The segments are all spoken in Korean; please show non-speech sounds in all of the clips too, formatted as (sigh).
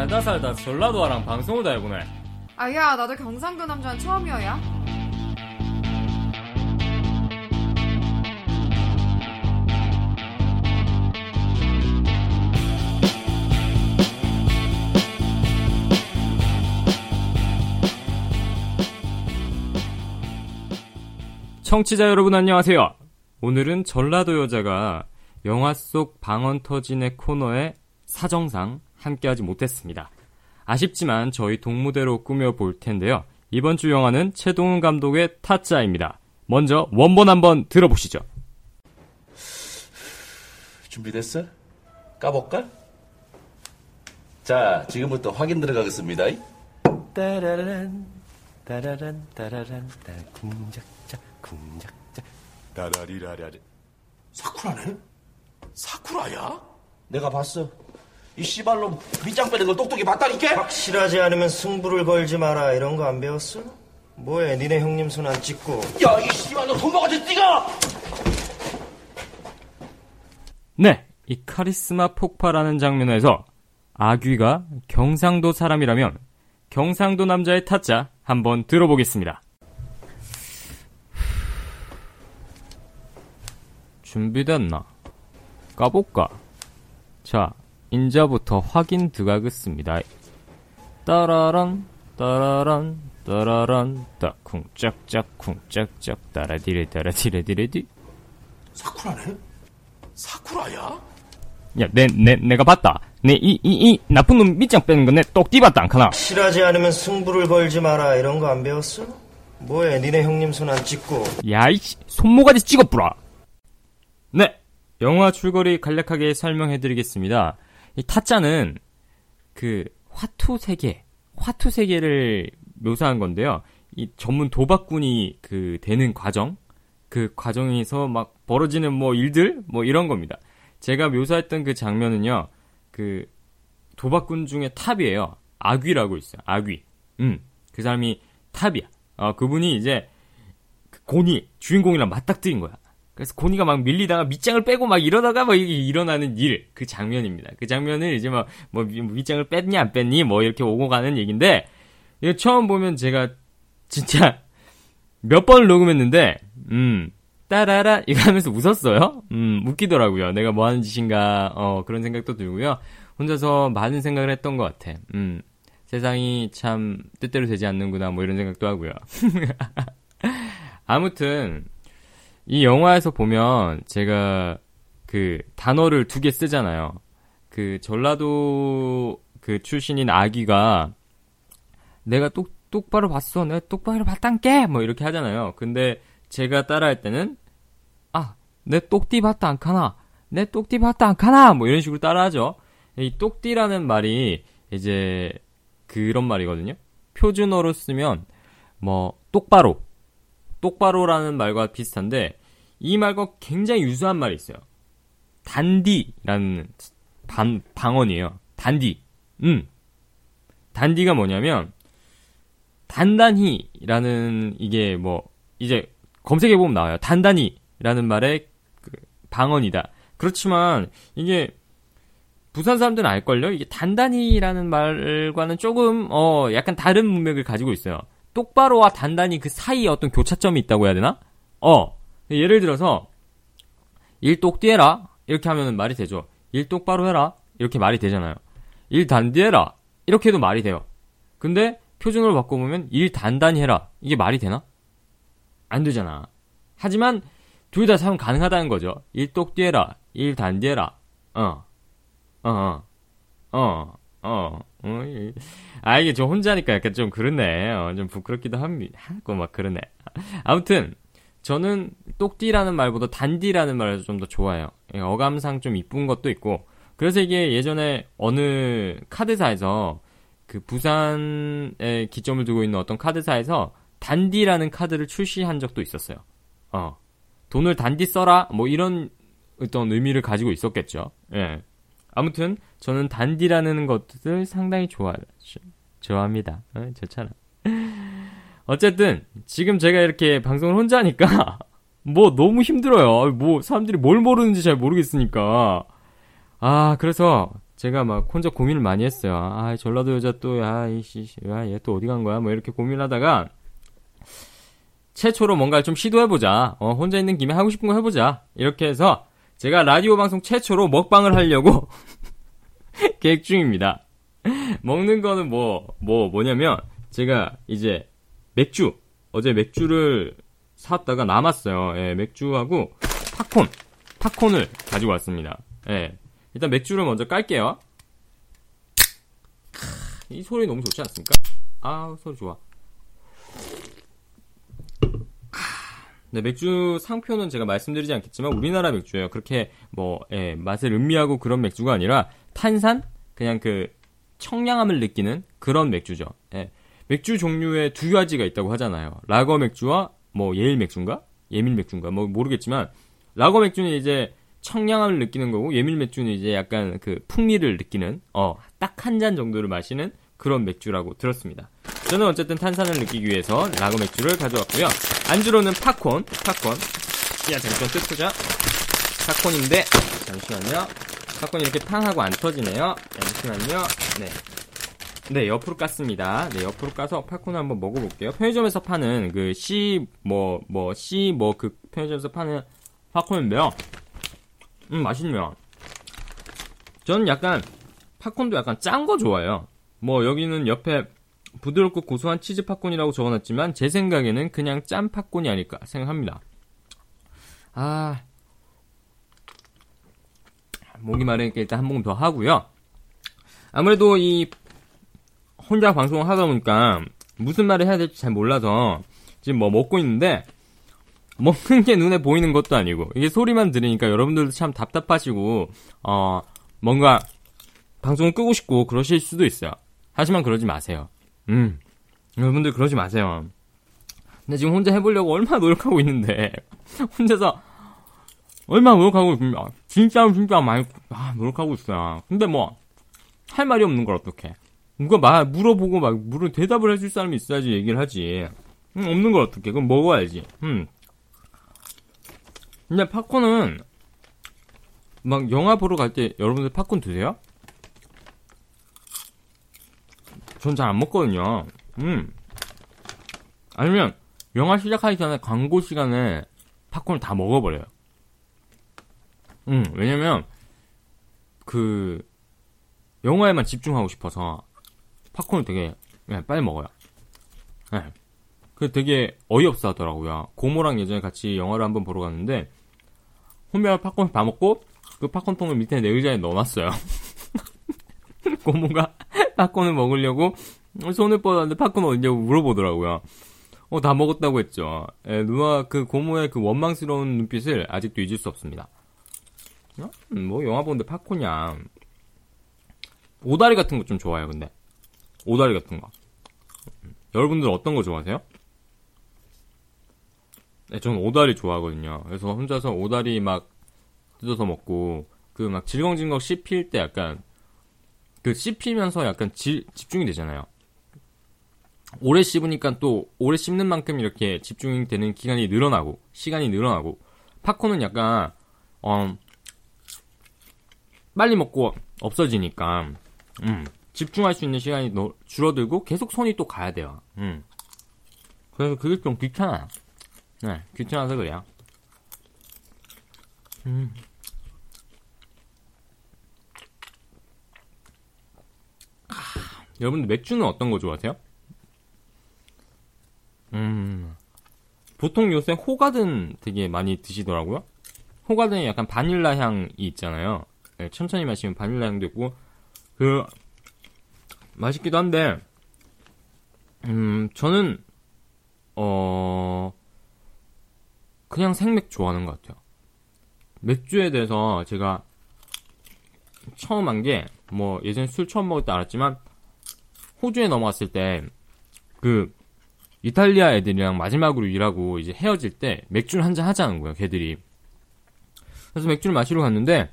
내 살다 살다 전라도와랑 방송을 다 해보네. 아야 나도 경상도 남자는 처음이어야. 청취자 여러분 안녕하세요. 오늘은 전라도 여자가 영화 속 방언 터진의 코너에 사정상 함께하지 못했습니다. 아쉽지만 저희 동무대로 꾸며볼 텐데요. 이번 주 영화는 최동훈 감독의 타짜입니다. 먼저 원본 한번 들어보시죠. 준비됐어? 까볼까? 자, 지금부터 확인 들어가겠습니다. 따라란, 따라란, 따라란, 따 궁작자, 궁작자, 따라리라라리. 사쿠라네? 사쿠라야? 내가 봤어. 이 씨발로 밑장 빼는 걸 똑똑히 봤다니까? 확실하지 않으면 승부를 걸지 마라 이런 거 안 배웠어? 뭐해 니네 형님 손 안 찍고 야, 이 씨발로 돈 먹어도 뛰가! 네, 이 카리스마 폭발하는 장면에서 아귀가 경상도 사람이라면 경상도 남자의 타짜 한번 들어보겠습니다. 준비됐나? 까볼까? 자, 인자부터 확인 들어가겠습니다. 따라란, 따라란, 따라란, 따, 쿵짝짝, 쿵짝짝, 따라디레, 따라디레, 디레디. 사쿠라네? 사쿠라야? 야, 내, 내, 내가 봤다. 내, 이, 이, 이, 나쁜 놈 밑장 빼는 거 내똑 띠봤다, 안카나? 확실하지 않으면 승부를 걸지 마라 이런 거 안 배웠어? 뭐해 니네 형님 손 안 찍고 야, 이씨, 손모가지 찍어뿌라! 네, 영화 줄거리 간략하게 설명해드리겠습니다. 이 타짜는 그 화투 세계, 화투 세계를 묘사한 건데요. 이 전문 도박꾼이 그 되는 과정, 그 과정에서 막 벌어지는 뭐 일들, 뭐 이런 겁니다. 제가 묘사했던 그 장면은요, 그 도박꾼 중에 top이에요. 아귀라고 있어요. 아귀. 음, 그 사람이 탑이야. 어, 그분이 이제 그 고니 주인공이랑 맞닥뜨린 거야. 그래서 고니가 막 밀리다가 밑장을 빼고 막 이러다가 뭐 이게 일어나는 일, 그 장면입니다. 그 장면을 이제 막, 뭐, 밑장을 뺐니, 안 뺐니, 뭐 이렇게 오고 가는 얘기인데, 이거 처음 보면 제가 진짜 (laughs) 몇 번을 녹음했는데, 음, 따라라, 이거 하면서 웃었어요. 음, 웃기더라고요. 내가 뭐 하는 짓인가, 어, 그런 생각도 들고요. 혼자서 많은 생각을 했던 것 같아. 음, 세상이 참 뜻대로 되지 않는구나, 뭐 이런 생각도 하고요. (laughs) 아무튼, 이 영화에서 보면 제가 그 단어를 두 개 쓰잖아요. 그 전라도 그 출신인 아기가 내가 똑, 똑바로 봤어. 내가 똑바로 봤단께! 뭐 이렇게 하잖아요. 근데 제가 따라할 때는 아, 내 똑띠 봤다 안 카나? 내 똑띠 봤다 안 카나? 뭐 이런 식으로 따라하죠. 이 똑띠라는 말이 이제 그런 말이거든요. 표준어로 쓰면 뭐 똑바로 똑바로라는 말과 비슷한데 이 말과 굉장히 유사한 말이 있어요. 단디라는 반, 방언이에요. 단디. 음. 단디가 뭐냐면 단단히라는 이게 뭐 이제 검색해 보면 나와요. 단단히라는 말의 그 방언이다. 그렇지만 이게 부산 사람들은 알걸요? 이게 단단히라는 말과는 조금 어 약간 다른 문맥을 가지고 있어요. 똑바로와 단단히 그 사이에 어떤 교차점이 있다고 해야 되나? 어. 예를 들어서 일 똑띠해라 이렇게 하면 말이 되죠. 일 똑바로 해라 이렇게 말이 되잖아요. 일 단디해라 이렇게 해도 말이 돼요. 근데 표준어로 바꿔보면 일 단단히 해라 이게 말이 되나? 안 되잖아. 하지만 둘 다 사용 가능하다는 거죠. 일 똑띠해라 일 단디해라 어. 어. 어. 어. 어. 어, 아, 이게 저 혼자니까 약간 좀 그렇네. 어, 좀 부끄럽기도 합니다. 하고 막 그러네. 아무튼, 저는 똑띠라는 말보다 단디라는 말을 좀 더 좋아해요. 어감상 좀 이쁜 것도 있고. 그래서 이게 예전에 어느 카드사에서 그 부산에 기점을 두고 있는 어떤 카드사에서 단디라는 카드를 출시한 적도 있었어요. 어. 돈을 단디 써라. 뭐 이런 어떤 의미를 가지고 있었겠죠. 예. 아무튼 저는 단디라는 것들 상당히 좋아 좋아합니다. 어, 좋잖아. 어쨌든 지금 제가 이렇게 방송을 혼자 하니까 (laughs) 뭐 너무 힘들어요. 뭐 사람들이 뭘 모르는지 잘 모르겠으니까 아 그래서 제가 막 혼자 고민을 많이 했어요. 아, 전라도 여자 또, 야, 이씨, 야, 얘 또 어디 간 거야? 뭐 이렇게 고민하다가, 최초로 뭔가를 좀 시도해보자. 어, 혼자 있는 김에 하고 싶은 거 해보자. 이렇게 해서, 제가 라디오 방송 최초로 먹방을 하려고 (laughs) 계획 중입니다. 먹는 거는 뭐, 뭐, 뭐냐면, 제가 이제 맥주, 어제 맥주를 사왔다가 남았어요. 예, 맥주하고 팝콘, 팝콘을 가지고 왔습니다. 예. 일단 맥주를 먼저 깔게요. 이 소리 너무 좋지 않습니까? 아, 소리 좋아. 네, 맥주 상표는 제가 말씀드리지 않겠지만 우리나라 맥주예요. 그렇게 뭐 예, 맛을 음미하고 그런 맥주가 아니라 탄산 그냥 그 청량함을 느끼는 그런 맥주죠. 예. 맥주 종류에 두 가지가 있다고 하잖아요. 라거 맥주와 뭐 예일 맥주인가? 예밀 맥주인가? 뭐 모르겠지만 라거 맥주는 이제 청량함을 느끼는 거고 예밀 맥주는 이제 약간 그 풍미를 느끼는 어 딱 한 잔 정도를 마시는 그런 맥주라고 들었습니다. 저는 어쨌든 탄산을 느끼기 위해서 라거 맥주를 가져왔고요. 안주로는 팝콘, 팝콘. 야 잠깐 뜯보자. 팝콘인데 잠시만요. 팝콘이 이렇게 팡하고 안 터지네요. 잠시만요. 네. 네, 옆으로 깠습니다. 네, 옆으로 까서 팝콘을 한번 먹어볼게요. 편의점에서 파는 그 C 뭐뭐 C 뭐그 편의점에서 파는 팝콘인데요. 음 맛있네요. 저는 약간 팝콘도 약간 짠 거 좋아해요. 뭐 여기는 옆에 부드럽고 고소한 치즈 팝콘이라고 적어놨지만 제 생각에는 그냥 짠 팝콘이 아닐까 생각합니다. 아 목이 마르니까 일단 한 모금 더 하고요. 아무래도 이 혼자 방송을 하다 보니까 무슨 말을 해야 될지 잘 몰라서 지금 뭐 먹고 있는데 먹는 게 눈에 보이는 것도 아니고 이게 소리만 들으니까 여러분들도 참 답답하시고 어 뭔가 방송을 끄고 싶고 그러실 수도 있어요. 하지만 그러지 마세요. 음 여러분들 그러지 마세요. 근데 지금 혼자 해보려고 얼마나 노력하고 있는데 혼자서 얼마나 노력하고 있습니다. 진짜로 진짜 많이 아, 노력하고 있어요. 근데 뭐 할 말이 없는 걸 어떡해. 누가 말 물어보고 막 물어 대답을 해줄 사람이 있어야지 얘기를 하지. 음, 없는 걸 어떡해. 그럼 먹어야지. 음. 근데 팝콘은 막 영화 보러 갈 때 여러분들 팝콘 드세요? 전 잘 안 먹거든요. 음. 아니면 영화 시작하기 전에 광고 시간에 팝콘을 다 먹어버려요. 음, 왜냐면 그 영화에만 집중하고 싶어서 팝콘을 되게 네, 빨리 먹어요. 네. 그 되게 어이없어 하더라고요. 고모랑 예전에 같이 영화를 한번 보러 갔는데 혼자 팝콘 다 먹고 그 팝콘통을 밑에 내 의자에 넣어놨어요. (laughs) 고모가 (laughs) 팝콘을 먹으려고 손을 뻗었는데 팝콘 어디냐고 물어보더라고요. 어, 다 먹었다고 했죠. 예, 누나 그 고모의 그 원망스러운 눈빛을 아직도 잊을 수 없습니다. 어? 음, 뭐 영화 보는데 팝콘이야. 오다리 같은 거 좀 좋아해요, 근데. 오다리 같은 거. 여러분들 어떤 거 좋아하세요? 네, 저는 오다리 좋아하거든요. 그래서 혼자서 오다리 막 뜯어서 먹고, 그 막 질겅질겅 씹힐 때 약간, 그 씹히면서 약간 지, 집중이 되잖아요. 오래 씹으니까 또 오래 씹는 만큼 이렇게 집중이 되는 기간이 늘어나고, 시간이 늘어나고, 팝콘은 약간, 어, 빨리 먹고 없어지니까, 음, 집중할 수 있는 시간이 너, 줄어들고 계속 손이 또 가야 돼요. 음. 그래서 그게 좀 귀찮아. 네, 귀찮아서 그래요. 음. 아, 여러분들 맥주는 어떤 거 좋아하세요? 음. 보통 요새 호가든 되게 많이 드시더라고요. 호가든이 약간 바닐라 향이 있잖아요. 네, 천천히 마시면 바닐라 향도 있고 그 맛있기도 한데 음 저는 어 그냥 생맥 좋아하는 것 같아요. 맥주에 대해서 제가 처음 한 게 뭐 예전에 술 처음 먹을 때 알았지만 호주에 넘어왔을 때 그 이탈리아 애들이랑 마지막으로 일하고 이제 헤어질 때 맥주를 한 잔 하자는 거예요, 걔들이. 그래서 맥주를 마시러 갔는데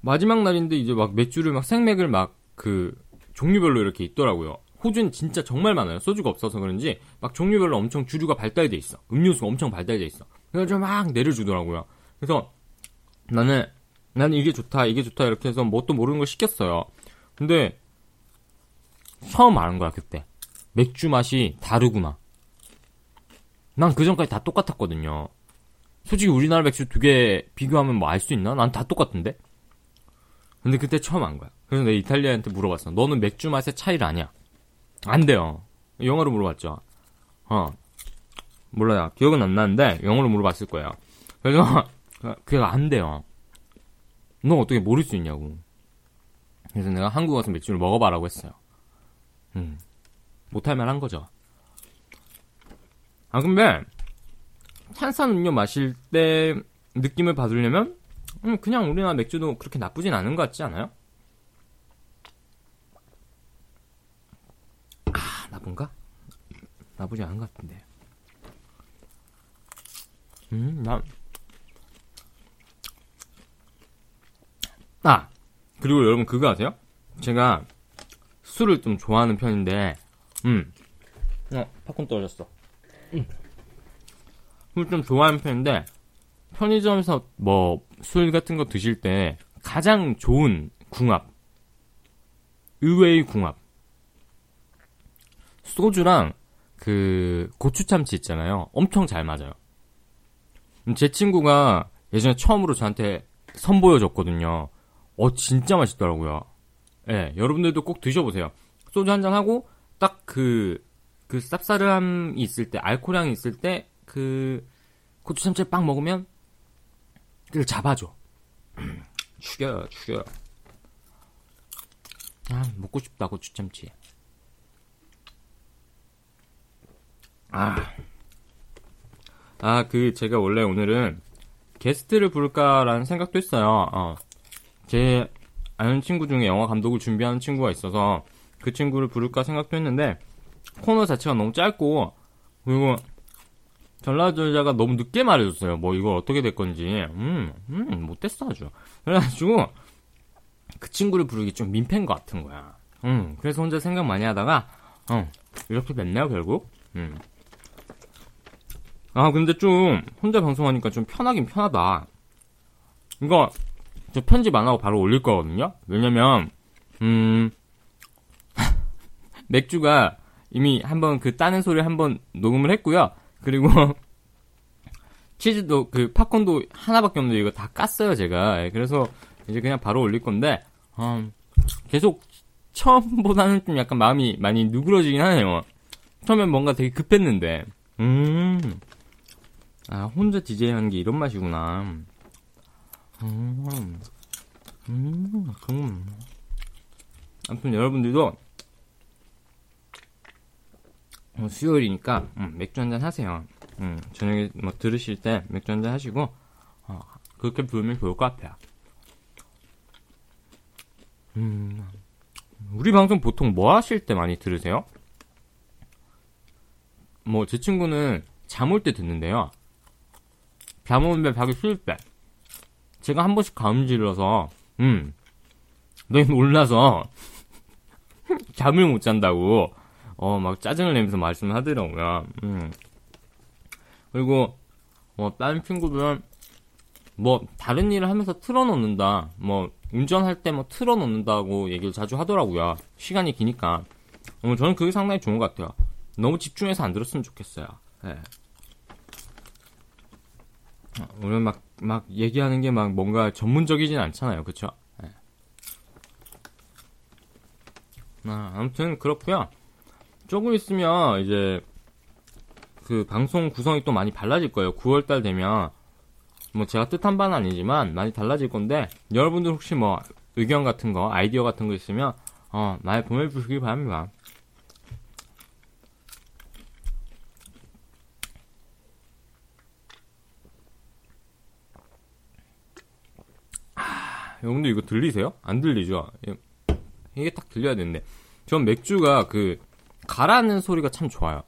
마지막 날인데 이제 막 맥주를 막 생맥을 막 그 종류별로 이렇게 있더라고요. 호주는 진짜 정말 많아요. 소주가 없어서 그런지 막 종류별로 엄청 주류가 발달돼 있어. 음료수가 엄청 발달돼 있어. 그래가지고 막 내려주더라고요. 그래서 나는 난 이게 좋다, 이게 좋다 이렇게 해서 뭣도 모르는 걸 시켰어요. 근데 처음 아는 거야 그때 맥주 맛이 다르구나. 난 그 전까지 다 똑같았거든요. 솔직히 우리나라 맥주 두 개 비교하면 뭐 알 수 있나? 난 다 똑같은데. 근데 그때 처음 안 거야. 그래서 내가 이탈리아한테 물어봤어. 너는 맥주 맛의 차이를 아냐? 안 돼요. 영어로 물어봤죠. 어. 몰라요. 기억은 안 나는데 영어로 물어봤을 거예요. 그래서 (laughs) 그게 안 돼요. 너 어떻게 모를 수 있냐고. 그래서 내가 한국 와서 맥주를 먹어봐라고 했어요. 음. 못할만 한 거죠. 아, 근데, 탄산 음료 마실 때 느낌을 받으려면, 음, 그냥 우리나라 맥주도 그렇게 나쁘진 않은 것 같지 않아요? 아, 나쁜가? 나쁘지 않은 것 같은데. 음, 나. 아! 그리고 여러분 그거 아세요? 제가 술을 좀 좋아하는 편인데, 음. 어, 팝콘 떨어졌어. 음. 술좀 좋아하는 편인데, 편의점에서 뭐, 술 같은 거 드실 때 가장 좋은 궁합. 의외의 궁합. 소주랑 그 고추 참치 있잖아요. 엄청 잘 맞아요. 제 친구가 예전에 처음으로 저한테 선보여줬거든요. 어, 진짜 맛있더라고요. 예, 네, 여러분들도 꼭 드셔보세요. 소주 한 잔 하고, 딱 그, 그 쌉싸름함이 있을 때, 알코올향이 있을 때, 그, 고추 참치를 빵 먹으면, 그걸 잡아줘. 죽여요, 죽여요. 아, 먹고 싶다, 고추참치. 아. 아, 그, 제가 원래 오늘은 게스트를 부를까라는 생각도 했어요. 어. 제 아는 친구 중에 영화 감독을 준비하는 친구가 있어서 그 친구를 부를까 생각도 했는데 코너 자체가 너무 짧고 그리고 전라도자가 너무 늦게 말해줬어요. 뭐 이거 어떻게 될 건지 음, 음 못됐어 아주. 그래가지고 그 친구를 부르기 좀 민폐인 것 같은 거야. 음, 그래서 혼자 생각 많이 하다가 어, 이렇게 됐네요 결국. 음. 아 근데 좀 혼자 방송하니까 좀 편하긴 편하다. 이거 저 편집 안 하고 바로 올릴 거거든요. 왜냐면 음 (laughs) 맥주가 이미 한번 그 따는 소리 한번 녹음을 했고요. 그리고 (laughs) 치즈도 그 팝콘도 하나밖에 없는데 이거 다 깠어요 제가. 예, 그래서 이제 그냥 바로 올릴 건데 음, 계속 처음보다는 좀 약간 마음이 많이 누그러지긴 하네요. 처음엔 뭔가 되게 급했는데 음. 아, 혼자 DJ 하는 게 이런 맛이구나. 음, 음, 음. 아무튼 여러분들도 어, 수요일이니까 음, 맥주 한 잔 하세요. 음, 저녁에 뭐 들으실 때 맥주 한 잔 하시고 어, 그렇게 부르면 좋을 것 같아요. 음, 우리 방송 보통 뭐 하실 때 많이 들으세요? 뭐 제 친구는 잠 올 때 듣는데요. 잠 오는데 자기 싫을 때. 제가 한 번씩 가음질러서, 음, 너희 놀라서, (laughs) (laughs) 잠을 못 잔다고, 어, 막 짜증을 내면서 말씀을 하더라고요. 음. 그리고, 뭐, 다른 친구들은, 뭐, 다른 일을 하면서 틀어놓는다. 뭐, 운전할 때 뭐 틀어놓는다고 얘기를 자주 하더라고요. 시간이 기니까. 어, 저는 그게 상당히 좋은 것 같아요. 너무 집중해서 안 들었으면 좋겠어요. 네. 오늘 막, 막 얘기하는 게 막 뭔가 전문적이진 않잖아요. 그쵸? 네. 아, 아무튼 그렇고요 조금 있으면 이제 그 방송 구성이 또 많이 달라질 거예요. 9월달 되면 뭐 제가 뜻한 바는 아니지만 많이 달라질 건데 여러분들 혹시 뭐 의견 같은 거, 아이디어 같은 거 있으면 어, 많이 보내주시기 바랍니다. 여러분들 이거 들리세요? 안 들리죠? 이게 딱 들려야 되는데. 전 맥주가 그, 가라앉는 소리가 참 좋아요.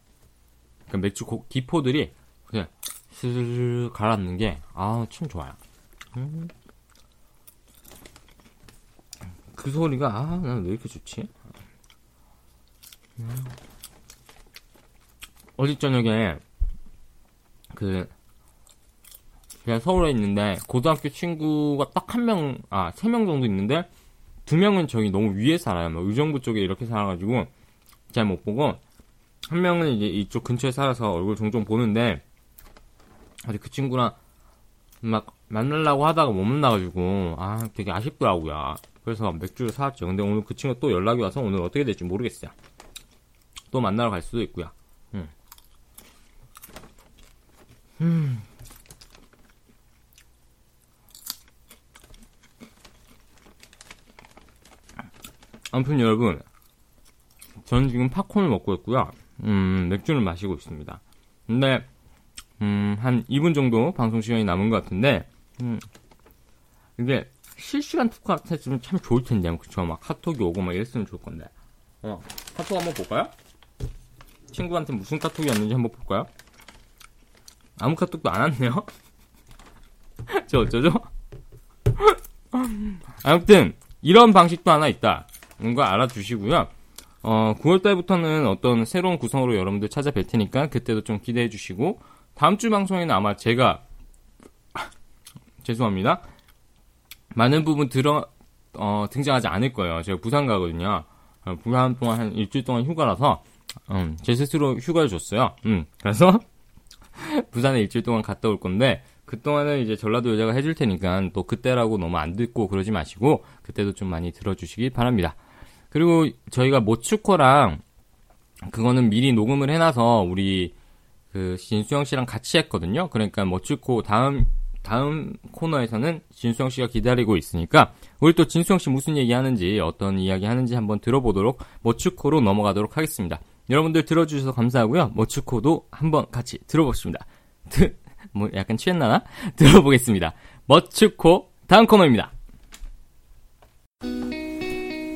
그 맥주 고, 기포들이 그냥 스르르 가라앉는 게, 아, 참 좋아요. 음. 그 소리가, 아, 난 왜 이렇게 좋지? 음. 어제 저녁에, 그, 제가 서울에 있는데 고등학교 친구가 딱 한 명, 아, 세 명 정도 있는데 두 명은 저기 너무 위에 살아요. 뭐 의정부 쪽에 이렇게 살아가지고 잘 못 보고 한 명은 이제 이쪽 근처에 살아서 얼굴 종종 보는데 어제 그 친구랑 막 만나려고 하다가 못 만나가지고 아 되게 아쉽더라고요. 그래서 맥주를 사왔죠. 근데 오늘 그 친구가 또 연락이 와서 오늘 어떻게 될지 모르겠어요. 또 만나러 갈 수도 있고요. 음. 음. 아무튼 여러분, 저는 지금 팝콘을 먹고 있고요. 음, 맥주를 마시고 있습니다. 근데 음, 한 2분 정도 방송 시간이 남은 것 같은데, 음, 이게 실시간 토크 했으면 참 좋을 텐데, 그쵸? 막 카톡이 오고 막 이랬으면 좋을 건데. 어, 카톡 한번 볼까요? 친구한테 무슨 카톡이 왔는지 한번 볼까요? 아무 카톡도 안 왔네요? (laughs) 저 어쩌죠? (laughs) 아무튼, 이런 방식도 하나 있다. 뭔가 알아주시고요. 어, 9월달부터는 어떤 새로운 구성으로 여러분들 찾아뵐 테니까 그때도 좀 기대해 주시고, 다음 주 방송에는 아마 제가, (laughs) 죄송합니다. 많은 부분 들어, 어, 등장하지 않을 거예요. 제가 부산 가거든요. 어, 부산 동안 한 일주일 동안 휴가라서, 음, 제 스스로 휴가를 줬어요. 음, 그래서, (laughs) 부산에 일주일 동안 갔다 올 건데, 그동안은 이제 전라도 여자가 해줄 테니까 또 그때라고 너무 안 듣고 그러지 마시고, 그때도 좀 많이 들어주시기 바랍니다. 그리고 저희가 모츠코랑, 그거는 미리 녹음을 해놔서 우리 그 진수영 씨랑 같이 했거든요. 그러니까 모츠코 다음 다음 코너에서는 진수영 씨가 기다리고 있으니까 우리 또 진수영 씨 무슨 얘기 하는지 어떤 이야기 하는지 한번 들어보도록 모츠코로 넘어가도록 하겠습니다. 여러분들 들어주셔서 감사하고요. 모츠코도 한번 같이 들어보겠습니다. 뭐 약간 취했나나? (laughs) 들어보겠습니다. 머츠코 다음 코너입니다.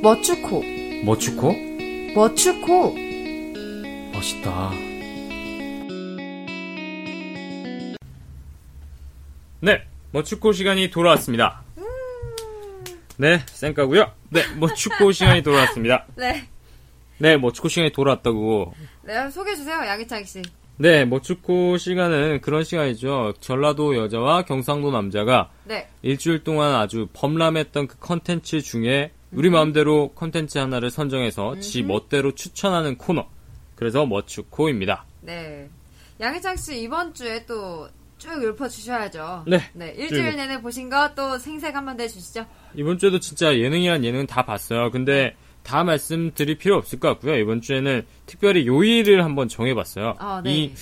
머추코. 머츠코? 머추코. 멋있다. 네, 머축구 시간이 돌아왔습니다. 네, 쌩까고요. 네, 머축구 시간이 돌아왔습니다. (laughs) 네. 네, 머축구 시간이 돌아왔다고. 네, 소개해주세요, 양희창 씨. 네, 머축구 시간은 그런 시간이죠. 전라도 여자와 경상도 남자가 네. 일주일 동안 아주 범람했던 그 컨텐츠 중에 우리 마음대로 컨텐츠 하나를 선정해서 지 멋대로 추천하는 코너. 그래서 머축코입니다. 네. 양희창 씨, 이번 주에 또 쭉 읊어주셔야죠. 네. 네. 일주일 쭉. 내내 보신 거 또 생색 한 번 내주시죠. 이번 주에도 진짜 예능이란 예능은 다 봤어요. 근데 다 말씀드릴 필요 없을 것 같고요. 이번 주에는 특별히 요일을 한번 정해봤어요. 아, 네. 이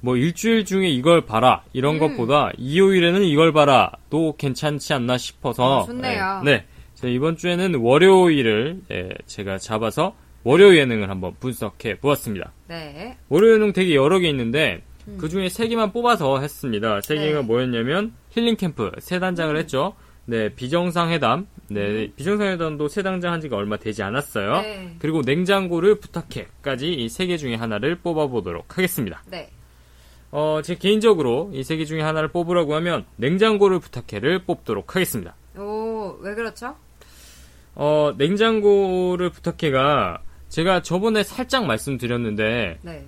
뭐 일주일 중에 이걸 봐라 이런 음. 것보다 이 요일에는 이걸 봐라도 괜찮지 않나 싶어서 어, 좋네요. 네, 네. 자, 이번 주에는 월요일을 예, 제가 잡아서 월요 예능을 한번 분석해 보았습니다. 네. 월요 예능 되게 여러 개 있는데 그 중에 세 개만 뽑아서 했습니다. 세 개가 네. 뭐였냐면 힐링 캠프 세 단장을 했죠. 네, 비정상 회담. 네, 비정상 회담도 세 단장 한 지가 얼마 되지 않았어요. 네. 그리고 냉장고를 부탁해까지 이 세 개 중에 하나를 뽑아 보도록 하겠습니다. 네. 어, 제 개인적으로 이 세 개 중에 하나를 뽑으라고 하면 냉장고를 부탁해를 뽑도록 하겠습니다. 오, 왜 그렇죠? 어, 냉장고를 부탁해가 제가 저번에 살짝 말씀드렸는데 네.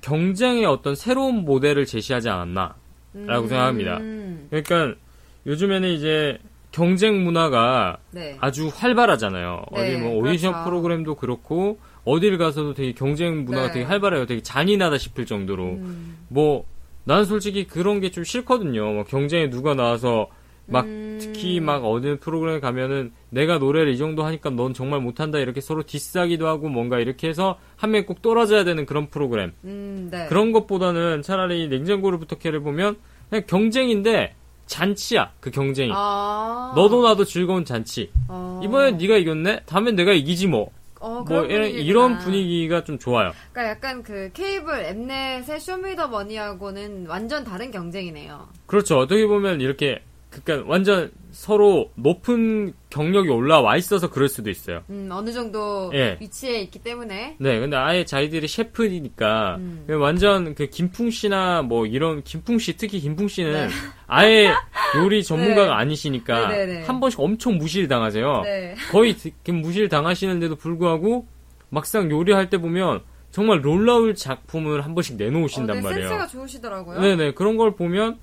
경쟁의 어떤 새로운 모델을 제시하지 않았나 라고 생각합니다. 음, 그러니까 요즘에는 이제 경쟁 문화가 네. 아주 활발하잖아요. 네, 어디 뭐 오디션 그렇죠. 프로그램도 그렇고 어딜 가서도 되게 경쟁 문화가 네. 되게 활발해요. 되게 잔인하다 싶을 정도로 음, 뭐 나는 솔직히 그런 게 좀 싫거든요. 뭐 경쟁에 누가 나와서 막 음. 특히 막 어느 프로그램에 가면은 내가 노래를 이 정도 하니까 넌 정말 못한다 이렇게 서로 디스하기도 하고 뭔가 이렇게 해서 한 명이 꼭 떨어져야 되는 그런 프로그램 음, 네. 그런 것보다는 차라리 냉장고를 부탁해를 보면 그냥 경쟁인데 잔치야 그 경쟁이 아. 너도 나도 즐거운 잔치 어. 이번엔 네가 이겼네 다음엔 내가 이기지 뭐 어, 뭐 이런. 이런 분위기가 좀 좋아요 그러니까 약간 그 케이블 엠넷의 쇼미더머니하고는 완전 다른 경쟁이네요. 그렇죠 어떻게 보면 이렇게 그러니까 완전 서로 높은 경력이 올라와 있어서 그럴 수도 있어요 음, 어느 정도 예. 위치에 있기 때문에. 네, 근데 아예 자기들이 셰프니까 음. 완전 그 김풍 씨나 뭐 이런 김풍 씨 특히 김풍 씨는 아예 요리 전문가가 네. 아니시니까 네, 네, 네. 한 번씩 엄청 무시를 당하세요. 네. 거의 드- 무시를 당하시는데도 불구하고 막상 요리할 때 보면 정말 놀라울 작품을 한 번씩 어, 내놓으신단 네, 말이에요. 센스가 좋으시더라고요. 네네 그런 걸 보면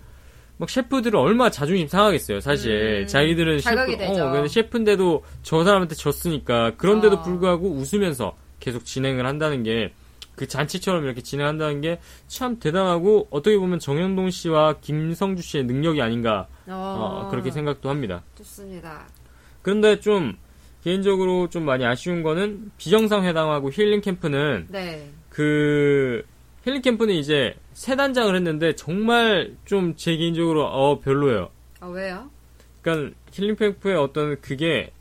막 셰프들은 얼마나 자존심 상하겠어요, 사실. 음, 자기들은 셰프, 되죠. 어, 셰프인데도 저 사람한테 졌으니까 그런데도 어. 불구하고 웃으면서 계속 진행을 한다는 게 그 잔치처럼 이렇게 진행한다는 게 참 대단하고 어떻게 보면 정현동 씨와 김성주 씨의 능력이 아닌가 어, 그렇게 생각도 합니다. 좋습니다. 그런데 좀 개인적으로 좀 많이 아쉬운 거는 비정상회담하고 힐링 캠프는 네. 그 힐링 캠프는 이제 세 단장을 했는데 정말 좀 제 개인적으로 어 별로예요. 아, 왜요? 그러니까 힐링 캠프의 어떤 그게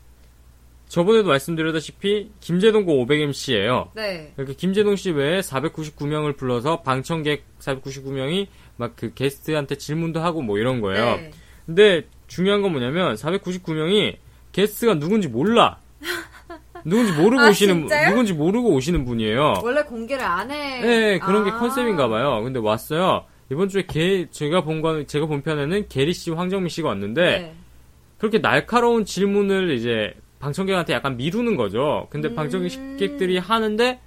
저번에도 말씀드렸다시피 김재동 고 500MC예요. 네. 그러니까 김재동 씨 외에 499명을 불러서 방청객 499명이 막 그 게스트한테 질문도 하고 뭐 이런 거예요. 네. 근데 중요한 건 뭐냐면 499명이 게스트가 누군지 몰라. 누군지 모르고 아, 오시는 진짜요? 누군지 모르고 오시는 분이에요. 원래 공개를 안 해. 네, 그런 게 아. 컨셉인가 봐요. 근데 왔어요. 이번 주에 게, 제가 본 거, 제가 본 편에는 게리 씨, 황정민 씨가 왔는데, 네. 그렇게 날카로운 질문을 이제 방청객한테 약간 미루는 거죠. 근데 음. 방청객들이 하는데,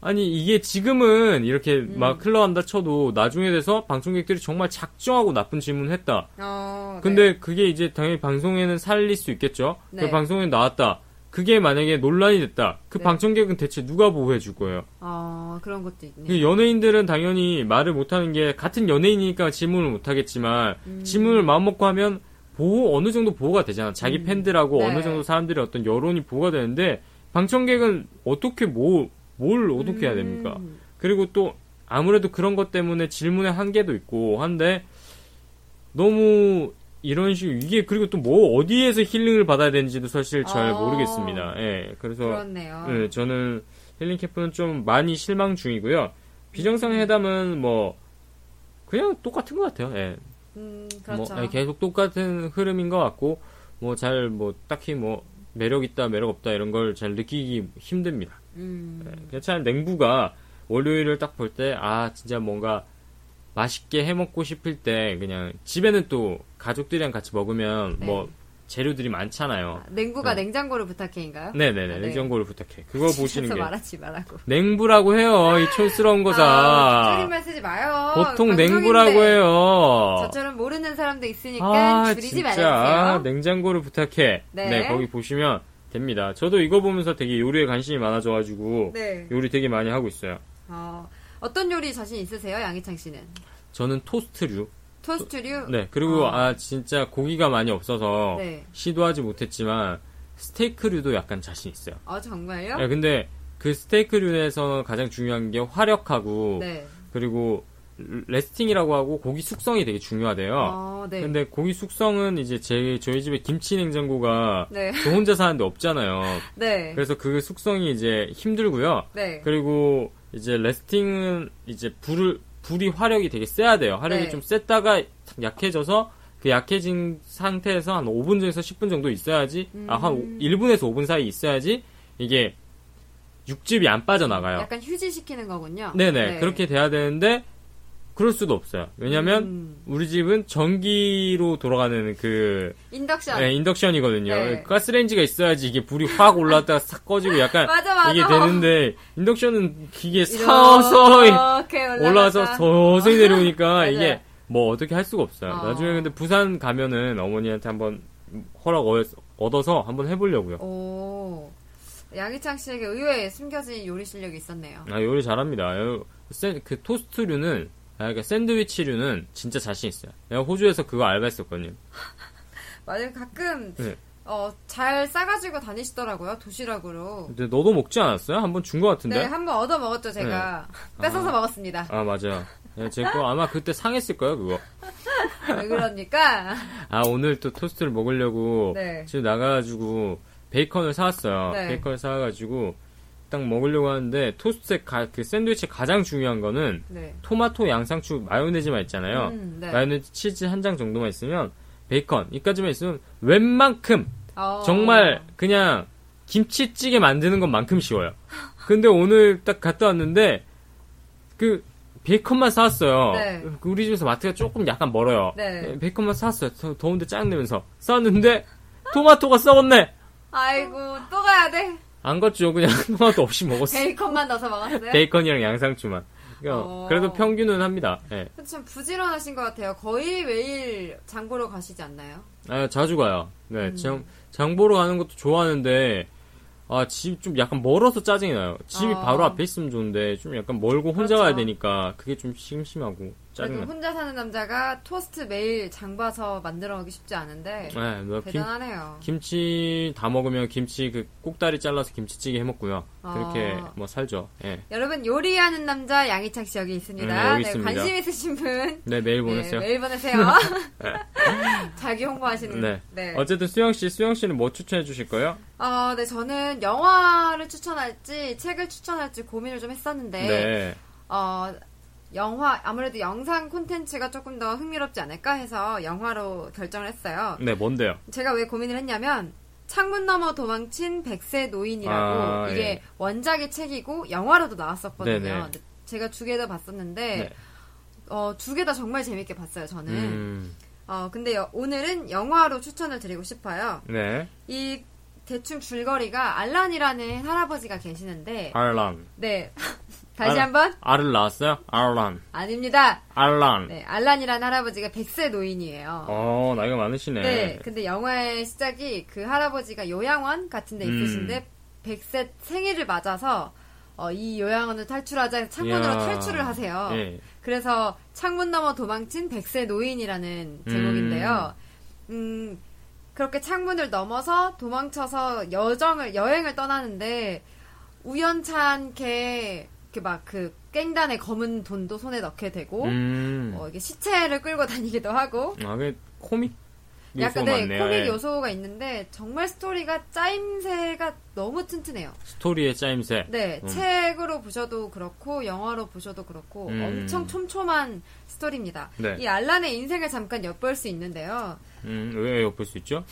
아니, 이게 지금은 이렇게 음. 막 흘러간다 쳐도 나중에 돼서 방청객들이 정말 작정하고 나쁜 질문을 했다. 어, 근데 네. 그게 이제 당연히 방송에는 살릴 수 있겠죠. 네. 그 방송에 나왔다. 그게 만약에 논란이 됐다. 그 네. 방청객은 대체 누가 보호해 줄 거예요? 어, 그런 것도 그 있네요. 연예인들은 당연히 말을 못 하는 게 같은 연예인이니까 질문을 못 하겠지만 음. 질문을 마음먹고 하면 보호 어느 정도 보호가 되잖아. 자기 음. 팬들하고 네. 어느 정도 사람들의 어떤 여론이 보호가 되는데 방청객은 어떻게 뭐 뭘 어떻게 해야 됩니까? 음. 그리고 또 아무래도 그런 것 때문에 질문의 한계도 있고 한데 너무 이런 식으로 이게 그리고 또 뭐 어디에서 힐링을 받아야 되는지도 사실 잘 어. 모르겠습니다. 예, 그래서 그렇네요. 네, 저는 힐링 캠프는 좀 많이 실망 중이고요. 비정상 회담은 뭐 그냥 똑같은 것 같아요. 예. 음, 그렇죠. 뭐 예, 계속 똑같은 흐름인 것 같고 뭐 잘뭐 딱히 뭐 매력 있다 매력 없다 이런 걸 잘 느끼기 힘듭니다. 음. 그냥 참 냉부가 월요일을 딱 볼 때 아 진짜 뭔가 맛있게 해 먹고 싶을 때 그냥 집에는 또 가족들이랑 같이 먹으면 네. 뭐 재료들이 많잖아요. 아, 냉부가 네. 냉장고를 부탁해인가요? 네네네 네. 냉장고를 부탁해. 그거 보시는 게 말하지 말라고. 냉부라고 해요. 이 촌스러운 아, 거사. 줄임말 쓰지 마요. 보통 방송인데. 냉부라고 해요. 저처럼 모르는 사람도 있으니까 아, 줄이지 진짜. 말아주세요. 냉장고를 부탁해. 네. 네. 거기 보시면 됩니다. 저도 이거 보면서 되게 요리에 관심이 많아져가지고 네. 요리 되게 많이 하고 있어요. 어, 어떤 요리 자신 있으세요, 양희창 씨는? 저는 토스트류. 토스트류? 네. 그리고 어. 아 진짜 고기가 많이 없어서 네. 시도하지 못했지만 스테이크류도 약간 자신 있어요. 어, 정말요? 네, 근데 그 스테이크류에서 가장 중요한 게 화력하고 네. 그리고 레스팅이라고 하고 고기 숙성이 되게 중요하대요. 어, 네. 근데 고기 숙성은 이제 제 저희 집에 김치 냉장고가 네. 저 혼자 사는데 없잖아요. 네. 그래서 그 숙성이 이제 힘들고요. 네. 그리고 이제 레스팅은 이제 불을 불이 화력이 되게 세야 돼요. 화력이 네. 좀 셌다가 약해져서 그 약해진 상태에서 한 5분에서 10분 정도 있어야지 아, 한 음. 1분에서 5분 사이 있어야지 이게 육즙이 안 빠져나가요. 약간 휴지시키는 거군요. 네네 네. 그렇게 돼야 되는데 그럴 수도 없어요. 왜냐면 음. 우리 집은 전기로 돌아가는 그 인덕션. 네, 인덕션이거든요. 네. 가스레인지가 있어야지 이게 불이 확 올라왔다가 싹 꺼지고 약간 (laughs) 맞아, 맞아. 이게 되는데 인덕션은 기계 서서히 올라와서. 서서히 내려오니까. (laughs) 이게 뭐 어떻게 할 수가 없어요. 어. 나중에 근데 부산 가면은 어머니한테 한번 허락 얻- 얻어서 한번 해보려고요. 오. 양희창 씨에게 의외의 숨겨진 요리 실력이 있었네요. 아 요리 잘합니다. 그 토스트류는 아, 그러니까 샌드위치류는 진짜 자신 있어요. 내가 호주에서 그거 알바했었거든요. (laughs) 맞아요. 가끔 네. 어, 잘 싸가지고 다니시더라고요. 도시락으로. 근데 너도 먹지 않았어요? 한번 준 것 같은데? 네, 한번 얻어 먹었죠, 제가. 뺏어서 먹었습니다. 아 맞아요. 네, 제거 아마 그때 상했을 거예요 그거. (laughs) 왜 그러니까? 아 오늘 또 토스트를 먹으려고 네. 지금 나가가지고 베이컨을 사왔어요. 네. 베이컨을 사와가지고 딱 먹으려고 하는데 토스트의 가, 그 샌드위치 가장 중요한 거는 네. 토마토, 양상추, 마요네즈만 있잖아요. 음, 네. 마요네즈, 치즈 한 장 정도만 있으면 베이컨 이까지만 있으면 웬만큼 어. 정말 그냥 김치찌개 만드는 것만큼 쉬워요. 근데 오늘 딱 갔다 왔는데 그 베이컨만 사왔어요. 네. 그 우리 집에서 마트가 조금 약간 멀어요. 네. 베이컨만 사왔어요. 더- 더운데 짜증내면서 사왔는데 토마토가 썩었네. 아이고, 또 가야 돼. 안 걷죠. 그냥 (laughs) 토마토 없이 먹었어. 베이컨만 넣어서 먹었어요? 베이컨이랑 양상추만. 그러니까 어. 그래도 평균은 합니다. 예. 참 부지런하신 것 같아요. 거의 매일 장 보러 가시지 않나요? 아, 자주 가요. 네, 음. 장, 장 보러 가는 것도 좋아하는데, 아, 집 좀 약간 멀어서 짜증이 나요. 집이 어. 바로 앞에 있으면 좋은데, 좀 약간 멀고 혼자 그렇죠. 가야 되니까, 그게 좀 심심하고, 그래도 짜증나. 혼자 사는 남자가 토스트 매일 장 봐서 만들어 먹기 쉽지 않은데 네, 뭐, 김, 대단하네요. 김치 다 먹으면 김치 그 꼭다리 잘라서 김치찌개 해 먹고요. 그렇게 어. 뭐 살죠. 예. 여러분 요리하는 남자 양희창 씨 여기 있습니다. 음, 여기 네, 있습니다. 관심 있으신 분 네, 메일 네, 보내세요. 메일 보내세요. (laughs) (laughs) 자기 홍보하시는. 네. 네. 어쨌든 수영 씨, 수영 씨는 뭐 추천해 주실 거예요? 어, 네, 저는 영화를 추천할지 책을 추천할지 고민을 좀 했었는데, 네. 어, 영화, 아무래도 영상 콘텐츠가 조금 더 흥미롭지 않을까 해서 영화로 결정을 했어요. 네, 뭔데요? 제가 왜 고민을 했냐면, 창문 너머 도망친 백세 노인이라고 아, 이게 예. 원작의 책이고 영화로도 나왔었거든요. 네네. 근데 제가 두 개 다 봤었는데, 네. 어, 두 개 다 정말 재밌게 봤어요, 저는. 음, 어, 근데 여- 오늘은 영화로 추천을 드리고 싶어요. 네. 이 대충 줄거리가 알란이라는 할아버지가 계시는데 알란. 네 다시 알- 한번 알을 낳았어요? 알란. 아닙니다. 알란. 네 알란이라는 할아버지가 100세 노인이에요. 어, 나이가 많으시네. 네, 근데 영화의 시작이 그 할아버지가 요양원 같은 데 음. 있으신데 100세 생일을 맞아서 어, 이 요양원을 탈출하자 창문으로 이야. 탈출을 하세요. 예. 그래서 창문 너머 도망친 백세 노인이라는 제목인데요. 음, 그렇게 창문을 넘어서 도망쳐서 여정을 여행을 떠나는데 우연찮게 이렇게 막 그 깽단의 검은 돈도 손에 넣게 되고 음. 어, 이게 시체를 끌고 다니기도 하고 아, 그 코믹 약간 네, 많네요. 코믹 예. 요소가 있는데 정말 스토리가 짜임새가 너무 튼튼해요. 스토리의 짜임새. 네, 음. 책으로 보셔도 그렇고 영화로 보셔도 그렇고 음. 엄청 촘촘한 스토리입니다. 네. 이 알란의 인생을 잠깐 엿볼 수 있는데요. 음, 왜 엿볼 수 있죠?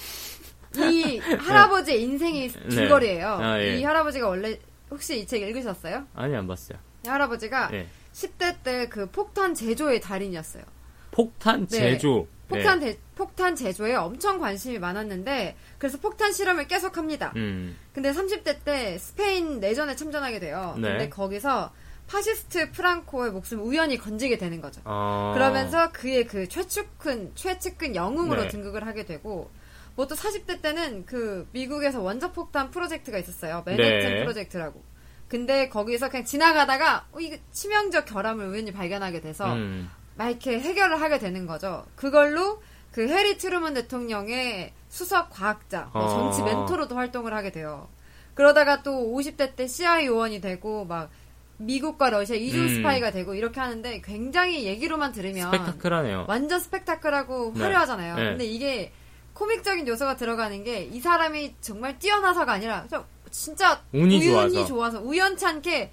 이 (laughs) 할아버지의 인생이 줄거리예요. 아, 예. 이 할아버지가 원래 혹시 이 책 읽으셨어요? 아니, 안 봤어요. 이 할아버지가 예. 10대 때 그 폭탄 제조의 달인이었어요. 폭탄 네. 제조. 폭탄 예. 대- 폭탄 제조에 엄청 관심이 많았는데 그래서 폭탄 실험을 계속 합니다. 음. 근데 30대 때 스페인 내전에 참전하게 돼요. 네. 근데 거기서 파시스트 프랑코의 목숨을 우연히 건지게 되는 거죠. 어. 그러면서 그의 그 최측근 최측근 영웅으로 네. 등극을 하게 되고 뭐또 40대 때는 그 미국에서 원자폭탄 프로젝트가 있었어요. 맨해튼 네. 프로젝트라고. 근데 거기서 그냥 지나가다가 어, 이거 치명적 결함을 우연히 발견하게 돼서 음. 막 이렇게 해결을 하게 되는 거죠. 그걸로 그 해리 트루먼 대통령의 수석 과학자, 뭐 어. 정치 멘토로도 활동을 하게 돼요. 그러다가 또 50대 때 CIA 요원이 되고 막 미국과 러시아 이중 음. 스파이가 되고 이렇게 하는데 굉장히 얘기로만 들으면 스펙타클하네요. 완전 스펙타클하고 네. 화려하잖아요. 네. 근데 이게 코믹적인 요소가 들어가는 게 이 사람이 정말 뛰어나서가 아니라 저 진짜 운이 우연히 좋아서. 우연찮게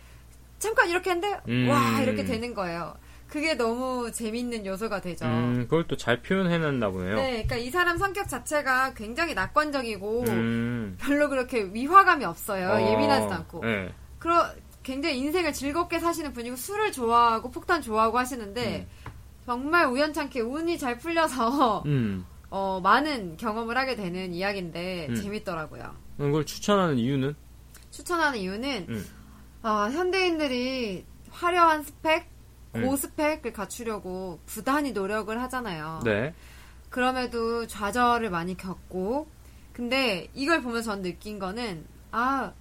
잠깐 이렇게 했는데 음. 와 이렇게 되는 거예요. 그게 너무 재밌는 요소가 되죠. 음, 그걸 또 잘 표현해놨나 보네요. 네, 그러니까 이 사람 성격 자체가 굉장히 낙관적이고 음. 별로 그렇게 위화감이 없어요. 어, 예민하지도 않고. 네. 그러 굉장히 인생을 즐겁게 사시는 분이고 술을 좋아하고 폭탄 좋아하고 하시는데 정말 우연찮게 운이 잘 풀려서 음. 어, 많은 경험을 하게 되는 이야기인데 음. 재밌더라고요. 그걸 추천하는 이유는? 추천하는 이유는 음. 아, 현대인들이 화려한 스펙, 음. 고스펙을 갖추려고 부단히 노력을 하잖아요. 네. 그럼에도 좌절을 많이 겪고 근데 이걸 보면서 전 느낀 거는 아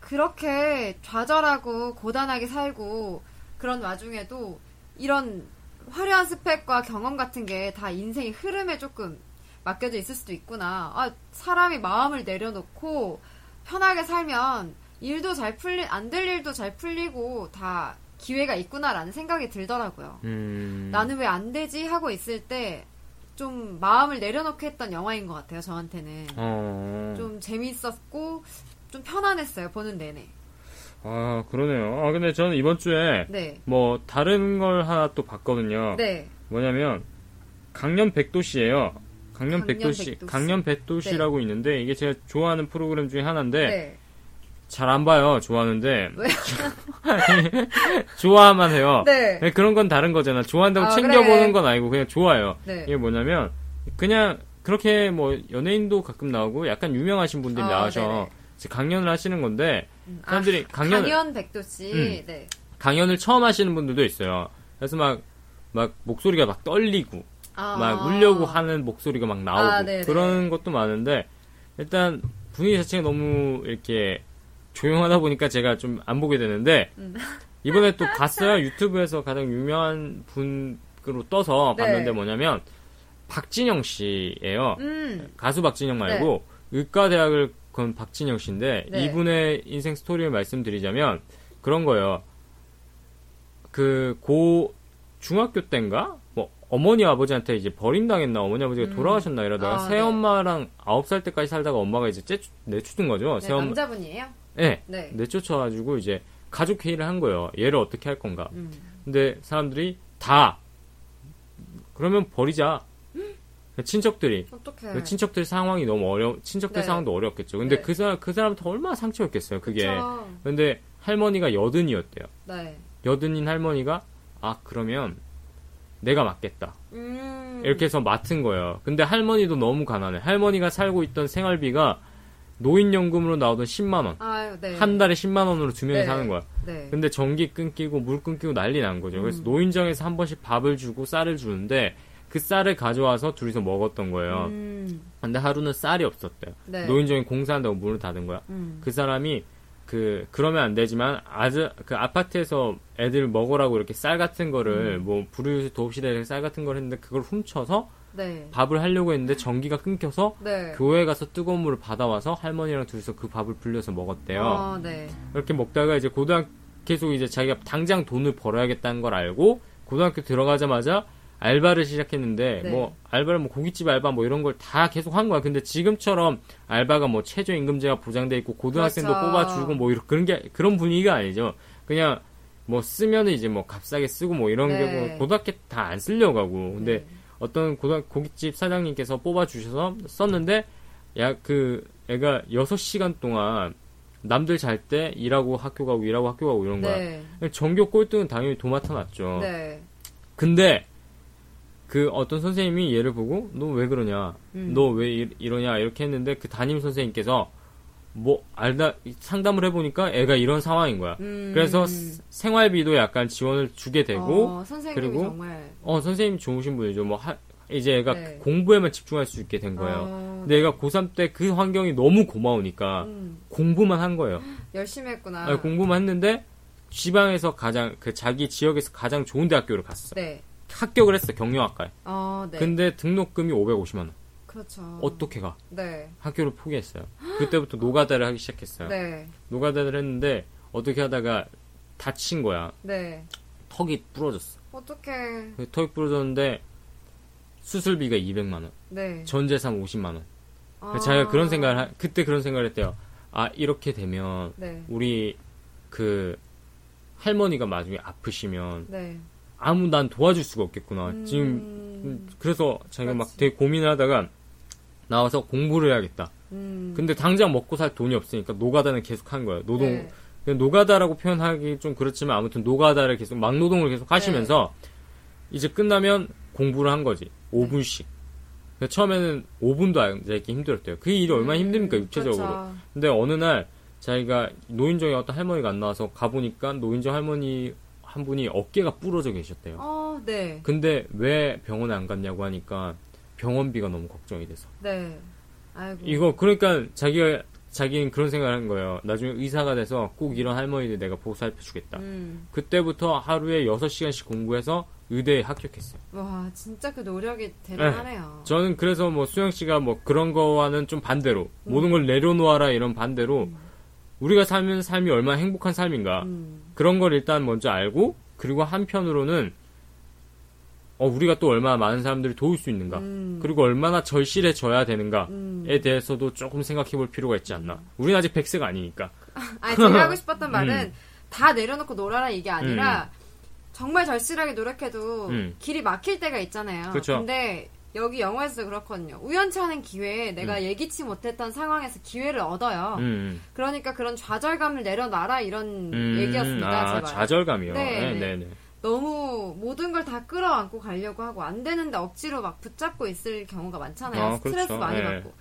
그렇게 좌절하고 고단하게 살고 그런 와중에도 이런 화려한 스펙과 경험 같은 게 다 인생의 흐름에 조금 맡겨져 있을 수도 있구나. 아 사람이 마음을 내려놓고 편하게 살면 일도 잘 풀리 안 될 일도 잘 풀리고 다 기회가 있구나라는 생각이 들더라고요. 음. 나는 왜 안 되지 하고 있을 때 좀 마음을 내려놓게 했던 영화인 것 같아요. 저한테는 어. 좀 재미있었고 좀 편안했어요. 보는 내내. 아, 그러네요. 아, 근데 저는 이번 주에 네, 뭐 다른 걸 하나 또 봤거든요. 네, 뭐냐면 강연 백도시예요. 강연 백도시, 백도시. 강연 백도시라고 있는데 이게 제가 좋아하는 프로그램 중에 하나인데 네. 잘안 봐요. 좋아하는데 왜요? (laughs) 좋아만 해요. 네. 네, 그런 건 다른 거잖아. 좋아한다고 아, 챙겨보는 그래. 건 아니고 그냥 좋아요. 네. 이게 뭐냐면 그냥 그렇게 뭐 연예인도 가끔 나오고 약간 유명하신 분들이 아, 나와서 네네. 강연을 하시는 건데 음, 사람들이 아, 강연을 강연 백도 씨. 음. 네. 강연을 처음 하시는 분들도 있어요. 그래서 막, 막 목소리가 막 떨리고, 아. 막 울려고 하는 목소리가 막 나오고, 아, 네네. 그런 것도 많은데, 일단 분위기 자체가 너무 이렇게 조용하다 보니까 제가 좀 안 보게 되는데, 음. (laughs) 이번에 또 갔어요. 유튜브에서 가장 유명한 분으로 떠서 네. 봤는데 뭐냐면, 박진영 씨예요 음. 가수 박진영 말고 의과대학을 건 박진영 씨인데 네. 이분의 인생 스토리를 말씀드리자면 그런 거예요. 그 고 중학교 때인가 뭐 어머니 아버지한테 이제 버림당했나 어머니 아버지가 음. 돌아가셨나 이러다가 아, 새 엄마랑 아홉 살 때까지 살다가 엄마가 이제 째추, 내쫓은 거죠. 네, 새엄 남자분이에요? 네, 네. 내쫓아가지고 이제 가족 회의를 한 거예요. 얘를 어떻게 할 건가. 음. 근데 사람들이 다 그러면 버리자. 친척들이 어떡해. 그 친척들 상황이 너무 어려, 친척들 네. 상황도 어렵겠죠. 근데 네. 그 사람, 그 사람한테 얼마나 상처였겠어요, 그게. 그쵸. 근데 할머니가 여든이었대요. 네. 여든인 할머니가, 아, 그러면 내가 맡겠다. 음. 이렇게 해서 맡은 거예요. 근데 할머니도 너무 가난해. 할머니가 살고 있던 생활비가 노인연금으로 나오던 10만 원. 아유, 네. 한 달에 10만 원으로 두 명이 네. 사는 거야. 네. 근데 전기 끊기고 물 끊기고 난리 난 거죠. 그래서 음. 노인정에서 한 번씩 밥을 주고 쌀을 주는데 그 쌀을 가져와서 둘이서 먹었던 거예요. 음. 근데 하루는 쌀이 없었대요. 네. 노인정이 공사한다고 문을 닫은 거야. 음. 그 사람이 그 그러면 안 되지만 아주 그 아파트에서 애들 먹으라고 이렇게 쌀 같은 거를 음. 뭐 불을 도읍시대 쌀 같은 걸 했는데 그걸 훔쳐서 네. 밥을 하려고 했는데 전기가 끊겨서 네. 교회 가서 뜨거운 물을 받아와서 할머니랑 둘이서 그 밥을 불려서 먹었대요. 어, 네. 그렇게 먹다가 이제 고등학교 계속 이제 자기가 당장 돈을 벌어야겠다는 걸 알고 고등학교 들어가자마자 알바를 시작했는데 네. 뭐 알바를 뭐 고깃집 알바 뭐 이런 걸 다 계속 한 거야. 근데 지금처럼 알바가 뭐 최저 임금제가 보장돼 있고 고등학생도 그렇죠. 뽑아주고 뭐 이런 그런 게 그런 분위기가 아니죠. 그냥 뭐 쓰면은 이제 뭐 값싸게 쓰고 뭐 이런 네. 게뭐 고등학교 다 안 쓰려고 하고 근데 네. 어떤 고등 고깃집 사장님께서 뽑아주셔서 썼는데 야 그 애가 6시간 동안 남들 잘 때 일하고 학교 가고 일하고 학교 가고 이런 거야. 네. 전교 꼴등은 당연히 도맡아 놨죠. 네. 근데 그 어떤 선생님이 얘를 보고 너 왜 그러냐, 음. 너왜 이러냐 이렇게 했는데 그 담임 선생님께서 뭐 알다 상담을 해보니까 애가 이런 상황인 거야. 음. 그래서 스- 생활비도 약간 지원을 주게 되고 어, 그리고 정말 어 선생님 좋으신 분이죠. 뭐 하- 이제 애가 네. 공부에만 집중할 수 있게 된 거예요. 어, 근데 애가 고3 때 그 환경이 너무 고마우니까 음, 공부만 한 거예요. 열심히 했구나. 아니, 공부만 했는데 지방에서 가장 그 자기 지역에서 가장 좋은 대학교를 갔어. 네. 합격을 했어 경영학과에. 어, 네. 근데 등록금이 550만 원. 그렇죠. 어떻게 가? 네. 학교를 포기했어요. 그때부터 노가다를 하기 시작했어요. 네. 노가다를 했는데 어떻게 하다가 다친 거야. 네. 턱이 부러졌어. 어떡해. 그 턱이 부러졌는데 수술비가 200만 원, 네. 전 재산 50만 원. 아. 자기가 그런 생각을 하- 그때 그런 생각을 했대요. 아 이렇게 되면 네. 우리 그 할머니가 나중에 아프시면 네. 아무 난 도와줄 수가 없겠구나. 음. 지금 음, 그래서 자기가 막 그렇지. 되게 고민을 하다가 나와서 공부를 해야겠다. 음. 근데 당장 먹고 살 돈이 없으니까 노가다는 계속 한 거예요. 노동 네. 노가다라고 표현하기 좀 그렇지만 아무튼 노가다를 계속 막노동을 계속 하시면서 네. 이제 끝나면 공부를 한 거지. 5분씩. 처음에는 5분도 앉아있기 힘들었대요. 그 일이 얼마나 힘듭니까, 육체적으로. 그렇죠. 근데 어느 날 자기가 노인정에 어떤 할머니가 안 나와서 가보니까 노인정 할머니 한 분이 어깨가 부러져 계셨대요. 어, 네. 근데 왜 병원에 안 갔냐고 하니까 병원비가 너무 걱정이 돼서. 네. 아이고. 이거 그러니까 자기가 자기는 그런 생각을 한 거예요. 나중에 의사가 돼서 꼭 이런 할머니들 내가 보살펴 주겠다. 음. 그때부터 하루에 6시간씩 공부해서 의대에 합격했어요. 와, 진짜 그 노력이 대단하네요. 저는 그래서 뭐 수영 씨가 뭐 그런 거와는 좀 반대로 모든 걸 내려놓아라 이런 반대로 우리가 살면 삶이 얼마나 행복한 삶인가 음. 그런 걸 일단 먼저 알고 그리고 한편으로는 어 우리가 또 얼마나 많은 사람들을 도울 수 있는가 음. 그리고 얼마나 절실해져야 되는가에 음. 대해서도 조금 생각해 볼 필요가 있지 않나 우리는 아직 백세가 아니니까 (laughs) 아니, 제가 하고 싶었던 음. 말은 다 내려놓고 놀아라 이게 아니라 정말 절실하게 노력해도 음. 길이 막힐 때가 있잖아요. 그쵸. 근데 여기 영화에서 그렇거든요. 우연치 않은 기회에 내가 음. 예기치 못했던 상황에서 기회를 얻어요. 음, 그러니까 그런 좌절감을 내려놔라 이런 음, 얘기였습니다. 아, 제발. 좌절감이요 네, 네, 네. 네, 네. 너무 모든 걸 다 끌어안고 가려고 하고 안 되는데 억지로 막 붙잡고 있을 경우가 많잖아요. 아, 스트레스 그렇죠. 많이 네. 받고.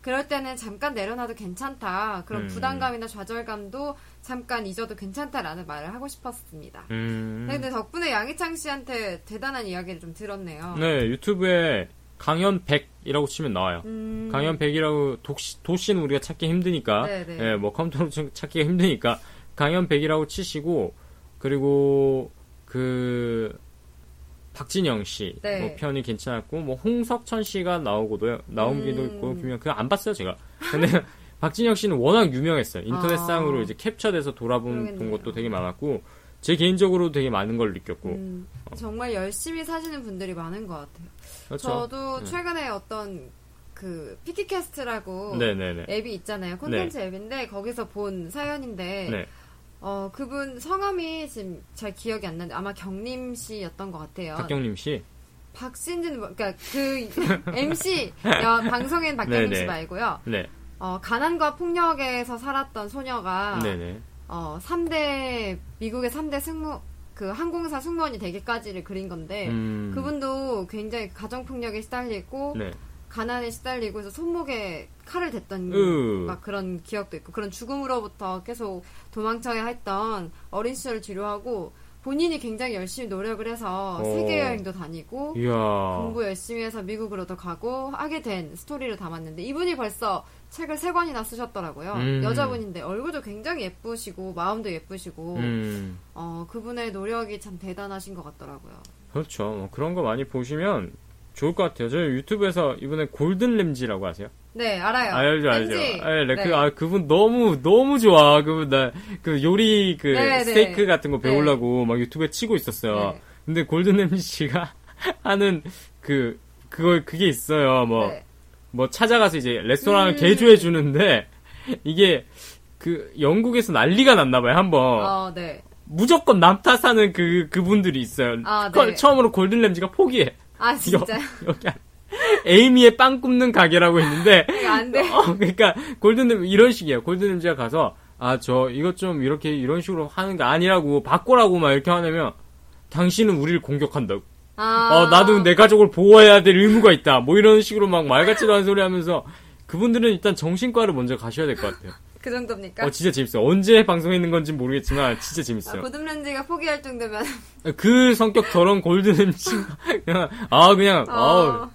그럴 때는 잠깐 내려놔도 괜찮다. 그런 음. 부담감이나 좌절감도 잠깐 잊어도 괜찮다라는 말을 하고 싶었습니다. 음. 네, 근데 덕분에 양희창 씨한테 대단한 이야기를 좀 들었네요. 네, 유튜브에 강연 100이라고 치면 나와요. 음, 강연 100이라고 도시, 도시는 우리가 찾기 힘드니까, 네, 네. 예, 뭐 컴퓨터로 좀 찾기가 힘드니까 강연 100이라고 치시고 그리고 그 박진영 씨 네. 뭐 편이 괜찮았고 뭐 홍석천 씨가 나오고도 나오기도 음. 있고 그냥 그냥 안 봤어요 제가. 근데 (laughs) 박진영 씨는 워낙 유명했어요. 인터넷상으로 아. 이제 캡처돼서 돌아본. 것도 되게 많았고 제 개인적으로 되게 많은 걸 느꼈고 음, 정말 열심히 사시는 분들이 많은 것 같아요. 그렇죠. 저도 최근에 어떤 그 피키캐스트라고 네네네. 앱이 있잖아요. 콘텐츠 앱인데 거기서 본 사연인데 네. 어 그분 성함이 지금 잘 기억이 안 나는데 아마 경림 씨였던 것 같아요. 박경림 씨. 박신진 뭐- 그러니까 그 (laughs) MC 여, 방송인 박경림 네네. 씨 말고요. 네. 어 가난과 폭력에서 살았던 소녀가 네네. 어 3대 미국의 3대 승무 그 항공사 승무원이 되기까지를 그린 건데 음. 그분도 굉장히 가정 폭력에 시달리고 네. 가난에 시달리고 해서 손목에 칼을 댔던 으. 막 그런 기억도 있고 그런 죽음으로부터 계속 도망쳐야 했던 어린 시절을 뒤로하고 본인이 굉장히 열심히 노력을 해서 어. 세계 여행도 다니고 이야. 공부 열심히 해서 미국으로도 가고 하게 된 스토리를 담았는데 이분이 벌써 책을 세 권이나 쓰셨더라고요. 음. 여자분인데 얼굴도 굉장히 예쁘시고 마음도 예쁘시고 음. 어, 그분의 노력이 참 대단하신 것 같더라고요. 그렇죠. 뭐 그런 거 많이 보시면 좋을 것 같아요. 저희 유튜브에서 이번에 골든 램지라고 아세요? 네, 알아요. 알죠, 알죠. 왠지. 아, 네, 네. 그, 아, 그분 너무, 너무 좋아. 그분, 나, 그 요리, 그, 네, 네. 스테이크 같은 거 배우려고 막 유튜브에 치고 있었어요. 네. 근데 골든 램지 씨가 (laughs) 하는 그, 그거, 그게 있어요. 뭐, 네. 뭐 찾아가서 이제 레스토랑을 음. 개조해 주는데, (laughs) 이게, 그, 영국에서 난리가 났나 봐요, 한 번. 어, 네. 무조건 남 탓하는 그, 그분들이 있어요. 아, 거- 네. 처음으로 골든 램지가 포기해. 아, (laughs) 진짜요? 여기 한- 에이미의 빵 굽는 가게라고 (laughs) 이거 안 돼. 어, 그러니까 골든 이런 식이에요. 골든 램지가 가서 아 저 이것 좀 이렇게 이런 식으로 하는 게 아니라고 바꾸라고 막 이렇게 하면 당신은 우리를 공격한다고. 아. 어 나도 내 가족을 보호해야 될 의무가 있다. 뭐 이런 식으로 막 말 같지도 않은 소리 하면서 그분들은 일단 정신과를 먼저 가셔야 될 것 같아요. (laughs) 그 정도입니까? 어 진짜 재밌어요. 언제 방송했는 건지 모르겠지만 진짜 아, 재밌어요. 고든렌즈가 포기할 정도면. 그 성격 저런 골든 램지 그냥 아 그냥 아우 어.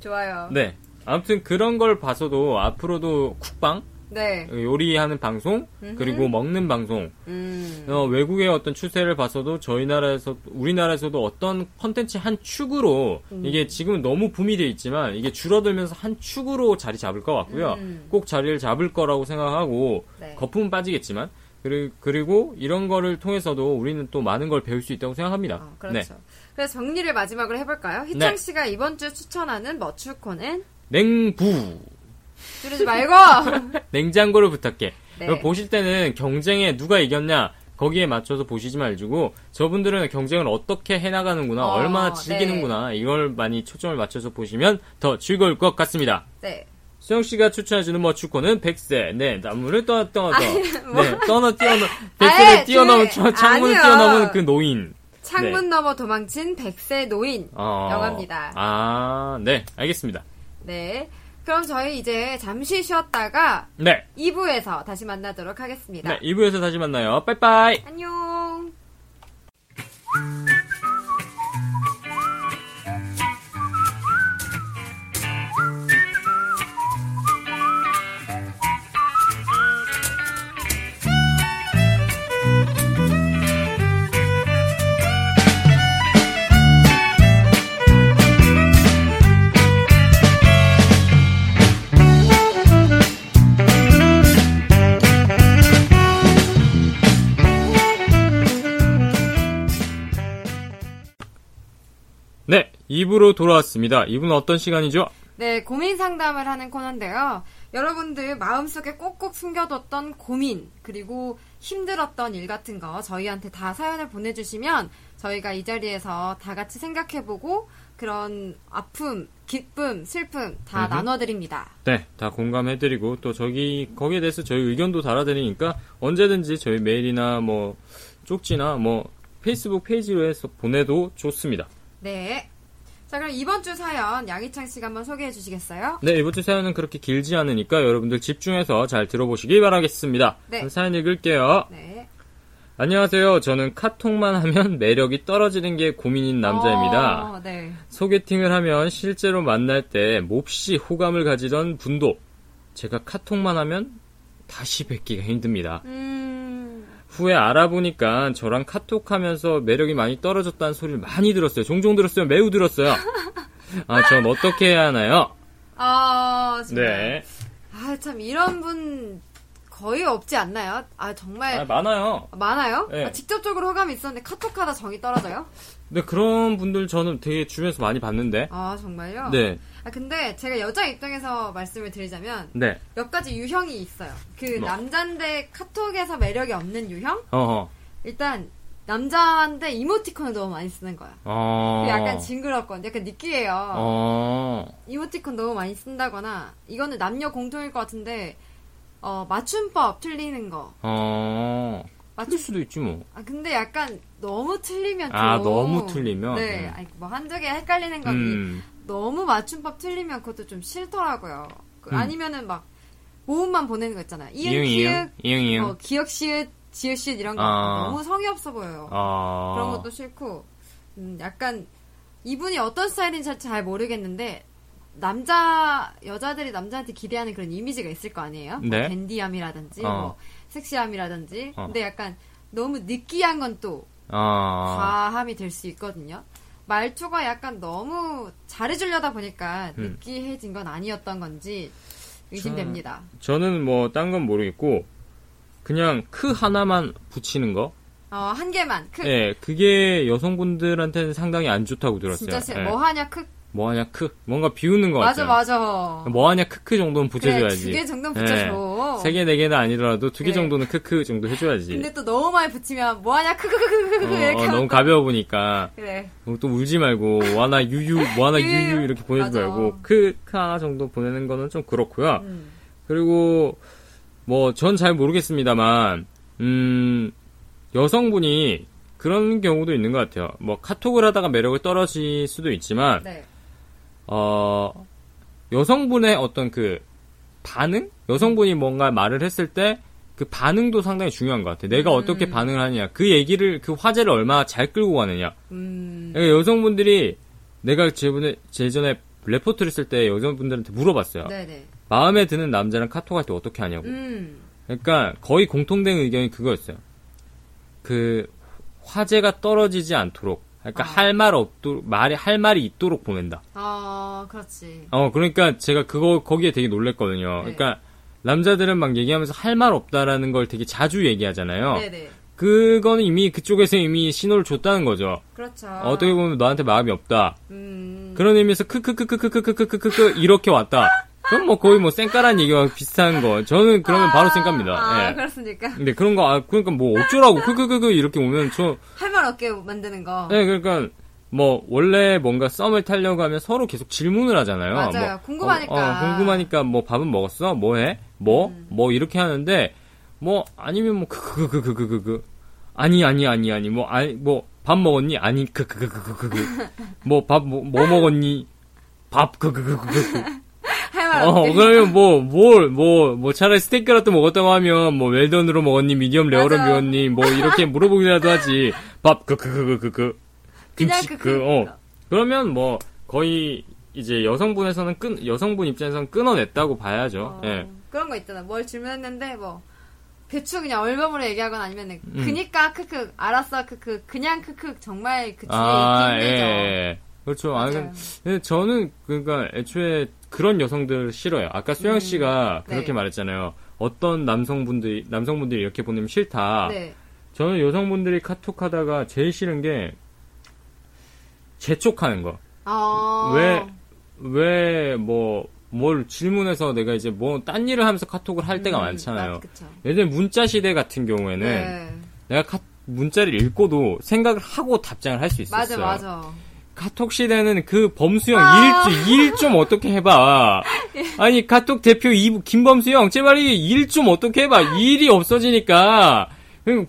좋아요. 네. 아무튼 그런 걸 봐서도 앞으로도 쿡방, 네. 요리하는 방송, 그리고 먹는 방송, 음. 어, 외국의 어떤 추세를 봐서도 저희 나라에서, 우리나라에서도 어떤 컨텐츠 한 축으로, 음. 이게 지금은 너무 붐이 돼 있지만, 이게 줄어들면서 한 축으로 자리 잡을 것 같고요. 음. 꼭 자리를 잡을 거라고 생각하고, 네. 거품은 빠지겠지만, 그리- 그리고 이런 거를 통해서도 우리는 또 많은 걸 배울 수 있다고 생각합니다. 어, 그렇죠. 그래서 정리를 마지막으로 해볼까요? 희창 네. 씨가 이번 주 추천하는 머추코는 냉부. 줄이지 말고. (laughs) 냉장고를 부탁해. 네. 보실 때는 경쟁에 누가 이겼냐 거기에 맞춰서 보시지 말고 저분들은 경쟁을 어떻게 해나가는구나 어, 얼마나 즐기는구나 이걸 많이 초점을 맞춰서 보시면 더 즐거울 것 같습니다. 네. 수영 씨가 추천해주는 머추코는 백세. 네, 나무를 떠, 떠, 떠. 뭐. (laughs) 네, 떠너, 뛰어넘, 백세를 뛰어넘은, 그, 창문을. 뛰어넘은 그 노인. 창문 넘어 도망친 백세 노인. 어, 영화입니다. 아, 네, 알겠습니다. 네. 그럼 저희 이제 잠시 쉬었다가 네, 2부에서 다시 만나도록 하겠습니다. 네, 2부에서 다시 만나요. 빠이빠이! 안녕. 2부로 돌아왔습니다. 2부는 어떤 시간이죠? 네, 고민 상담을 하는 코너인데요. 여러분들 마음속에 꼭꼭 숨겨뒀던 고민, 그리고 힘들었던 일 같은 거 저희한테 다 사연을 보내주시면 저희가 이 자리에서 다 같이 생각해보고 그런 아픔, 기쁨, 슬픔 다 음흠. 나눠드립니다. 네, 다 공감해드리고 또 저기 거기에 대해서 저희 의견도 달아드리니까 언제든지 저희 메일이나 뭐 쪽지나 뭐 페이스북 페이지로 해서 보내도 좋습니다. 네. 자, 그럼 이번 주 사연 양희창 씨가 한번 소개해 주시겠어요? 네, 이번 주 사연은 그렇게 길지 않으니까 여러분들 집중해서 잘 들어보시기 바라겠습니다. 네. 그럼 사연 읽을게요. 네. 안녕하세요. 저는 카톡만 하면 (laughs) 매력이 떨어지는 게 고민인 남자입니다. 어, 네. 소개팅을 하면 실제로 만날 때 몹시 호감을 가지던 분도 제가 카톡만 하면 다시 뵙기가 힘듭니다. 음, 후에 알아보니까 저랑 카톡하면서 매력이 많이 떨어졌다는 소리를 많이 들었어요. 종종 들었어요. 매우 들었어요. (laughs) 아, 전 어떻게 해야 하나요? 아. 네. 아, 참, 이런 분 거의 없지 않나요? 아, 정말. 아, 많아요. 많아요? 네. 아, 직접적으로 호감이 있었는데 카톡하다 정이 떨어져요? 근데 그런 분들 저는 되게 주변에서 많이 봤는데. 아, 정말요? 네. 아, 근데 제가 여자 입장에서 말씀을 드리자면 네. 몇 가지 유형이 있어요. 그 뭐? 남잔데 카톡에서 매력이 없는 유형? 어허. 일단 남자인데 이모티콘을 너무 많이 쓰는 거야. 어. 약간 징그럽거든. 약간 느끼해요. 어. 이모티콘 너무 많이 쓴다거나 이거는 남녀 공통일 것 같은데 어, 맞춤법 틀리는 거. 어. 틀릴 수도 있지 뭐. 아 근데 약간 너무 틀리면 좀 아, 너무 틀리면? 네, 음. 아니, 뭐 한두 개 헷갈리는 거니 음. 너무 맞춤법 틀리면 그것도 좀 싫더라고요. 그 음. 아니면은 막 모음만 보내는 거 있잖아. 이응 이응, 이응. 이응, 이응. 어, 기억 시읒 지읒 시읒 이런 거 아. 너무 성의 없어 보여요. 아. 그런 것도 싫고 음, 약간 이분이 어떤 스타일인지 잘 모르겠는데 남자 여자들이 남자한테 기대하는 그런 이미지가 있을 거 아니에요? 뭐 네. 댄디함이라든지 어. 뭐 섹시함이라든지 어. 근데 약간 너무 느끼한 건또 아. 과함이 될 수 있거든요. 말투가 약간 너무 잘해주려다 보니까 음. 느끼해진 건 아니었던 건지 의심됩니다. 저 는 뭐 딴 건 모르겠고 그냥 크 하나만 붙이는 거. 어, 한 개만 크 예, 그게 여성분들한테는 상당히 안 좋다고 들었어요. 진짜 세- 예. 뭐 하냐 크 뭐하냐 크 뭔가 비웃는 것 맞아 같아요. 맞아. 뭐하냐 크크 정도는 그래 붙여줘야지. 두개 정도는 예. 붙여줘. 세 개, 네 개는 아니더라도 두개 그래. 정도는 크크 정도 해줘야지. 근데 또 너무 많이 붙이면 뭐하냐 크크크크크크 어, 이렇게 어, 너무 또- 가벼워 보니까 그래 또 울지 말고 와나 유유 와나 유유. 이렇게 보내지 맞아. 말고 크크 하나 정도 보내는 거는 좀 그렇고요. 음. 그리고 뭐 전 잘 모르겠습니다만 음 여성분이 그런 경우도 있는 것 같아요. 뭐 카톡을 하다가 매력을 떨어질 수도 있지만 네. 어 여성분의 어떤 그 반응 여성분이 뭔가 말을 했을 때 그 반응도 상당히 중요한 것 같아요. 내가 음. 어떻게 반응을 하느냐 그 얘기를 그 화제를 얼마나 잘 끌고 가느냐 음. 그러니까 여성분들이 내가 제전에 제전에 레포트를 쓸 때 여성분들한테 물어봤어요. 네네. 마음에 드는 남자랑 카톡할 때 어떻게 하냐고. 음. 그러니까 거의 공통된 의견이 그거였어요. 그 화제가 떨어지지 않도록, 그러니까 아. 할말 없도록 말이 할 말이 있도록 보낸다. 어, 그렇지. 어 그러니까 제가 그거 거기에 되게 놀랬거든요. 네. 그러니까 남자들은 막 얘기하면서 할 말 없다라는 걸 되게 자주 얘기하잖아요. 네네. 그거는 이미 그쪽에서 이미 신호를 줬다는 거죠. 그렇죠. 어떻게 보면 너한테 마음이 없다. 음. 그런 의미에서 크크크크크크크크크크 이렇게 왔다. 그럼 뭐 거의 뭐 쌩까란 얘기와 비슷한 거. 저는 그러면 바로 쌩까입니다. 아, 예. 그렇습니까? 근데 그런 거, 아, 그러니까 뭐 어쩌라고, 크크크크 이렇게 오면 저, 할 말 없게 만드는 거. 네, 그러니까 뭐 원래 뭔가 썸을 타려고 하면 서로 계속 질문을 하잖아요. 맞아요. 뭐, 궁금하니까. 어, 어, 궁금하니까 뭐 밥은 먹었어? 뭐 해? 뭐? 음. 뭐 이렇게 하는데 뭐 아니면 뭐 크크크크크크크 아니 아니 아니 아니 뭐 아니 뭐 밥 먹었니? 아니 크크크크크크 뭐 밥 뭐 뭐 먹었니? 밥 크크크크크 할말 어. 그러면 뭐, 뭘, 뭐, 뭐, 차라리 스테이크라도 먹었다고 하면, 뭐, well-done으로 먹었니, medium rare로. 먹었니, 뭐, 이렇게 물어보기라도 하지. 밥, 그, 그, 그, 그, 그, 그. 김치, 그, 그, 그. 어. 그러면 뭐, 거의, 이제 여성분에서는 끈, 여성분 입장에서는 끊어냈다고 봐야죠. 어, 예. 그런 거 있잖아. 뭘 질문했는데 뭐 대충 그냥 얼버무려 얘기하거나 아니면 음. 그니까 크크 알았어 크크 그냥 크크 정말 그 뒤에 아, 있기 예, 힘들죠. 예. 그렇죠. 아, 맞아요. 근데 저는, 그러니까, 애초에 그런 여성들 싫어요. 아까 수영 씨가 네. 그렇게 말했잖아요. 어떤 남성분들이, 남성분들이 이렇게 보내면 싫다. 네. 저는 여성분들이 카톡 하다가 제일 싫은 게 재촉하는 거. 어. 왜, 왜, 뭐, 뭘 질문해서 내가 이제 뭐, 딴 일을 하면서 카톡을 할 때가 음, 많잖아요. 예전에 문자 시대 같은 경우에는 네. 내가 카- 문자를 읽고도 생각을 하고 답장을 할수 맞아 있었어요. 맞아. 카톡 시대는 그 범수형 아. 일좀 어떻게 해봐. (laughs) 아니 카톡 대표 이 김범수형 제발 일 좀 어떻게 해봐. 일이 없어지니까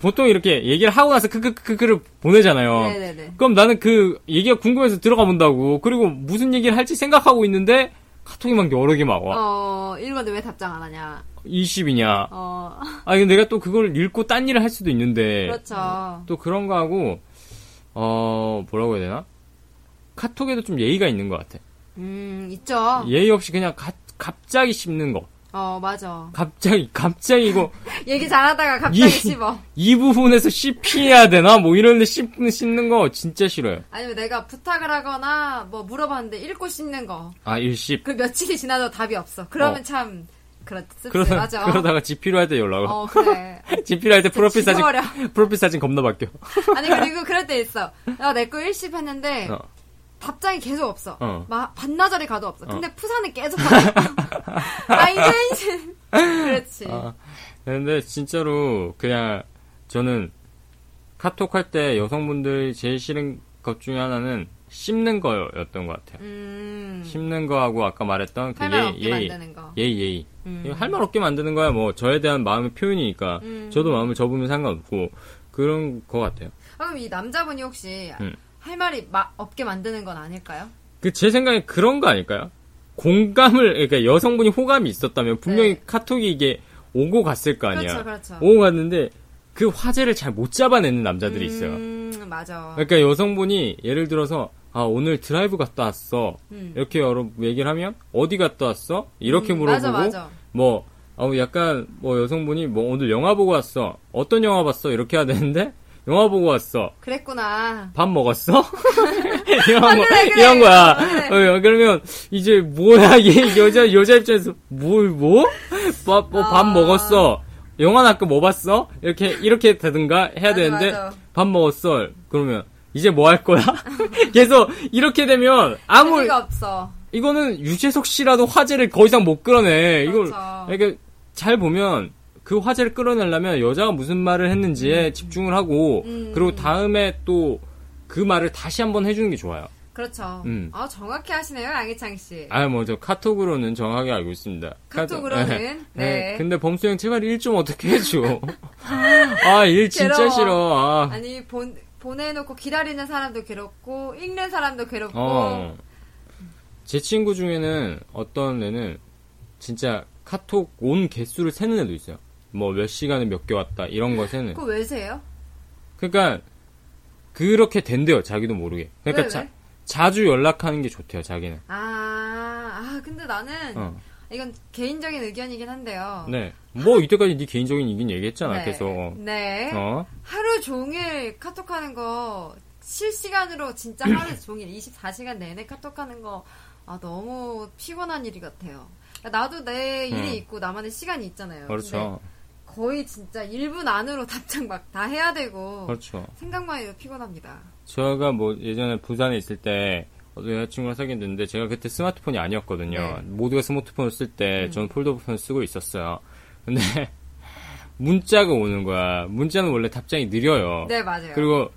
보통 이렇게 얘기를 하고 나서 크크크크를 보내잖아요. 네네네. 그럼 나는 그 얘기가 궁금해서 들어가 본다고. 그리고 무슨 얘기를 할지 생각하고 있는데 카톡이 막 여러 개 막 와. 어, 읽었는데 왜 답장 안 하냐. 20이냐. 어, 아니 내가 또 그걸 읽고 딴 일을 할 수도 있는데 그렇죠. 또 그런 거 하고 어 뭐라고 해야 되나? 카톡에도 좀 예의가 있는 것 같아. 음, 있죠. 예의 없이 그냥 가- 갑자기 씹는 거. 어, 맞아. 갑자기 갑자기 이거 (laughs) 얘기 잘하다가 갑자기 이- 씹어. 이 부분에서 씹히해야 되나? 뭐 이런데 씹는 씹는 거 진짜 싫어요. 아니면 내가 부탁을 하거나 뭐 물어봤는데 읽고 씹는 거. 아 일씹. 그 며칠이 지나도 답이 없어. 그러면 어. 참, 그렇지. 그러다 맞아. 그러다가 집 필요할 때 연락 와. 어, 그래. (laughs) 집 필요할 때 프로필 사진. 프로필 사진 겁나 바뀌어. (laughs) 아니, 그리고 그럴 때 있어. 나 내 거 일십 했는데, 어. 답장이 계속 없어. 어. 막 반나절이 가도 없어. 근데 푸사는 계속 받아. 아, 이제, 이제. 그렇지. 아, 근데 진짜로 그냥 저는 카톡 할 때 여성분들이 제일 싫은 것 중에 하나는 씹는 거였던 것 같아요. 음. 씹는 거하고 아까 말했던 그 예의, 예의. 예의, 예의. 음. 할말 없게 만드는 거야. 뭐 저에 대한 마음의 표현이니까 음. 저도 마음을 접으면 상관없고 그런 것 같아요. 아, 그럼 이 남자분이 혹시 음. 할 말이 마- 없게 만드는 건 아닐까요? 그 제 생각에 그런 거 아닐까요? 공감을 그러니까 여성분이 호감이 있었다면 분명히 네. 카톡이 이게 오고 갔을 거 아니야. 그렇죠, 그렇죠. 오고 갔는데 그 화제를 잘 못 잡아내는 남자들이 있어요. 음, 맞아. 그러니까 여성분이 예를 들어서 아 오늘 드라이브 갔다 왔어 음. 이렇게 여러 얘기를 하면 어디 갔다 왔어 이렇게 음, 물어보고 맞아, 맞아. 뭐 어, 약간 뭐 여성분이 뭐 오늘 영화 보고 왔어 어떤 영화 봤어 이렇게 해야 되는데 영화 보고 왔어 그랬구나. 밥 먹었어 (laughs) 이런 거 그래, 그래. 이런 거야 그래. 어, 그러면 이제 뭐야 얘 여자 여자 입장에서 뭘 뭐 밥 뭐, 밥 아. 먹었어 영화 아까 뭐 봤어 이렇게 이렇게 되든가 해야 맞아, 되는데 맞아. 밥 먹었어. 그러면 이제 뭐 할 거야? (laughs) 계속 이렇게 되면 아무 의미가 없어. 이거는 유재석 씨라도 화제를 더 이상 못 끌어내. 이걸 그렇죠. 이렇게 잘 보면 그 화제를 끌어내려면 여자가 무슨 말을 했는지에 집중을 하고 음. 그리고 다음에 또 그 말을 다시 한번 해주는 게 좋아요. 그렇죠. 음. 아, 정확히 하시네요, 양희창 씨. 아, 뭐, 저 카톡으로는 정확히 알고 있습니다. 카톡으로는, 카톡- 네. 근데 범수 형 제발 일 좀 어떻게 해줘. (laughs) 아, 일 진짜 괴로워. 싫어. 아. 아니, 본, 보내놓고 기다리는 사람도 괴롭고, 읽는 사람도 괴롭고, 어. 제 친구 중에는 어떤 애는 진짜 카톡 온 개수를 세는 애도 있어요. 뭐 몇 시간에 몇 개 왔다 이런 거 세는. 그거 왜 세요? 그러니까 그렇게 된대요. 자기도 모르게. 그러니까 왜, 자, 왜? 자주 연락하는 게 좋대요. 자기는. 아, 아, 근데 나는, 어. 이건 개인적인 의견이긴 한데요. 네. 뭐 이때까지 네 개인적인 얘기는 얘기했잖아. 네. 계속. 네. 어. 하루 종일 카톡하는 거 실시간으로 진짜 하루 (clears throat) 종일 24시간 내내 카톡하는 거 아, 너무 피곤한 일이 같아요. 나도 내 일이 음. 있고 나만의 시간이 있잖아요. 그렇죠. 거의 진짜 1분 안으로 (laughs) 답장 막 다 해야 되고 그렇죠. 생각만 해도 피곤합니다. 제가 뭐 예전에 부산에 있을 때 어떤 여자친구랑 사귀었는데 제가 그때 스마트폰이 아니었거든요. 네. 모두가 스마트폰을 쓸때 저는 폴더폰을 쓰고 있었어요. 근데 (laughs) 문자가 오는 거야. 문자는 원래 답장이 느려요. 네, 맞아요. 그리고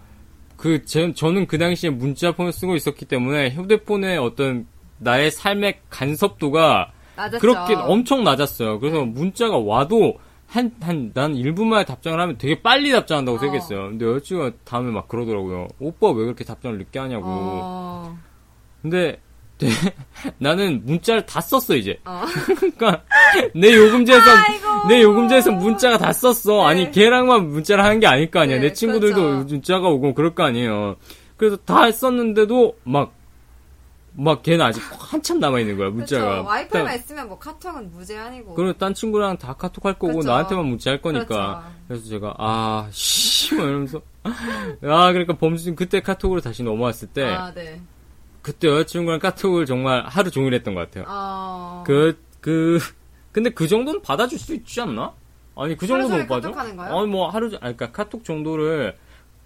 그 제, 저는 그 당시에 문자폰을 쓰고 있었기 때문에 휴대폰의 어떤 나의 삶의 간섭도가 낮았죠. 그렇게 엄청 낮았어요. 그래서 문자가 와도 한, 한, 난 1분 만에 답장을 하면 되게 빨리 답장한다고 어. 생각했어요. 근데 여자친구가 다음에 막 그러더라고요. 오빠 왜 그렇게 답장을 늦게 하냐고. 어, 근데, 네, (laughs) 나는 문자를 다 썼어, 이제. 어. (laughs) 그러니까, 내 요금제에서, 아이고. 내 요금제에서 문자가 다 썼어. 네. 아니, 걔랑만 문자를 하는 게 아닐 거 아니야. 네, 내 친구들도 그렇죠. 문자가 오고 그럴 거 아니에요. 그래서 다 했었는데도, 막, 막 걔는 아직 한참 남아 있는 거야, 문자가. 그렇죠. 와이파이만 그러니까 있으면 뭐 카톡은 무제한이고. 그리고 딴 친구랑 다 카톡 할 거고 그렇죠. 나한테만 문자할 거니까 그렇죠. 그래서 제가 아 씨 이러면서 아 그러니까 범수 그때 카톡으로 다시 넘어왔을 때 아, 네. 그때 여자친구랑 카톡을 정말 하루 종일 했던 것 같아요 어. 그그 근데 그 정도는 받아줄 수 있지 않나 아니 그 정도 하루 못 받아? 아니 뭐 하루 종- 아니 그러니까 카톡 정도를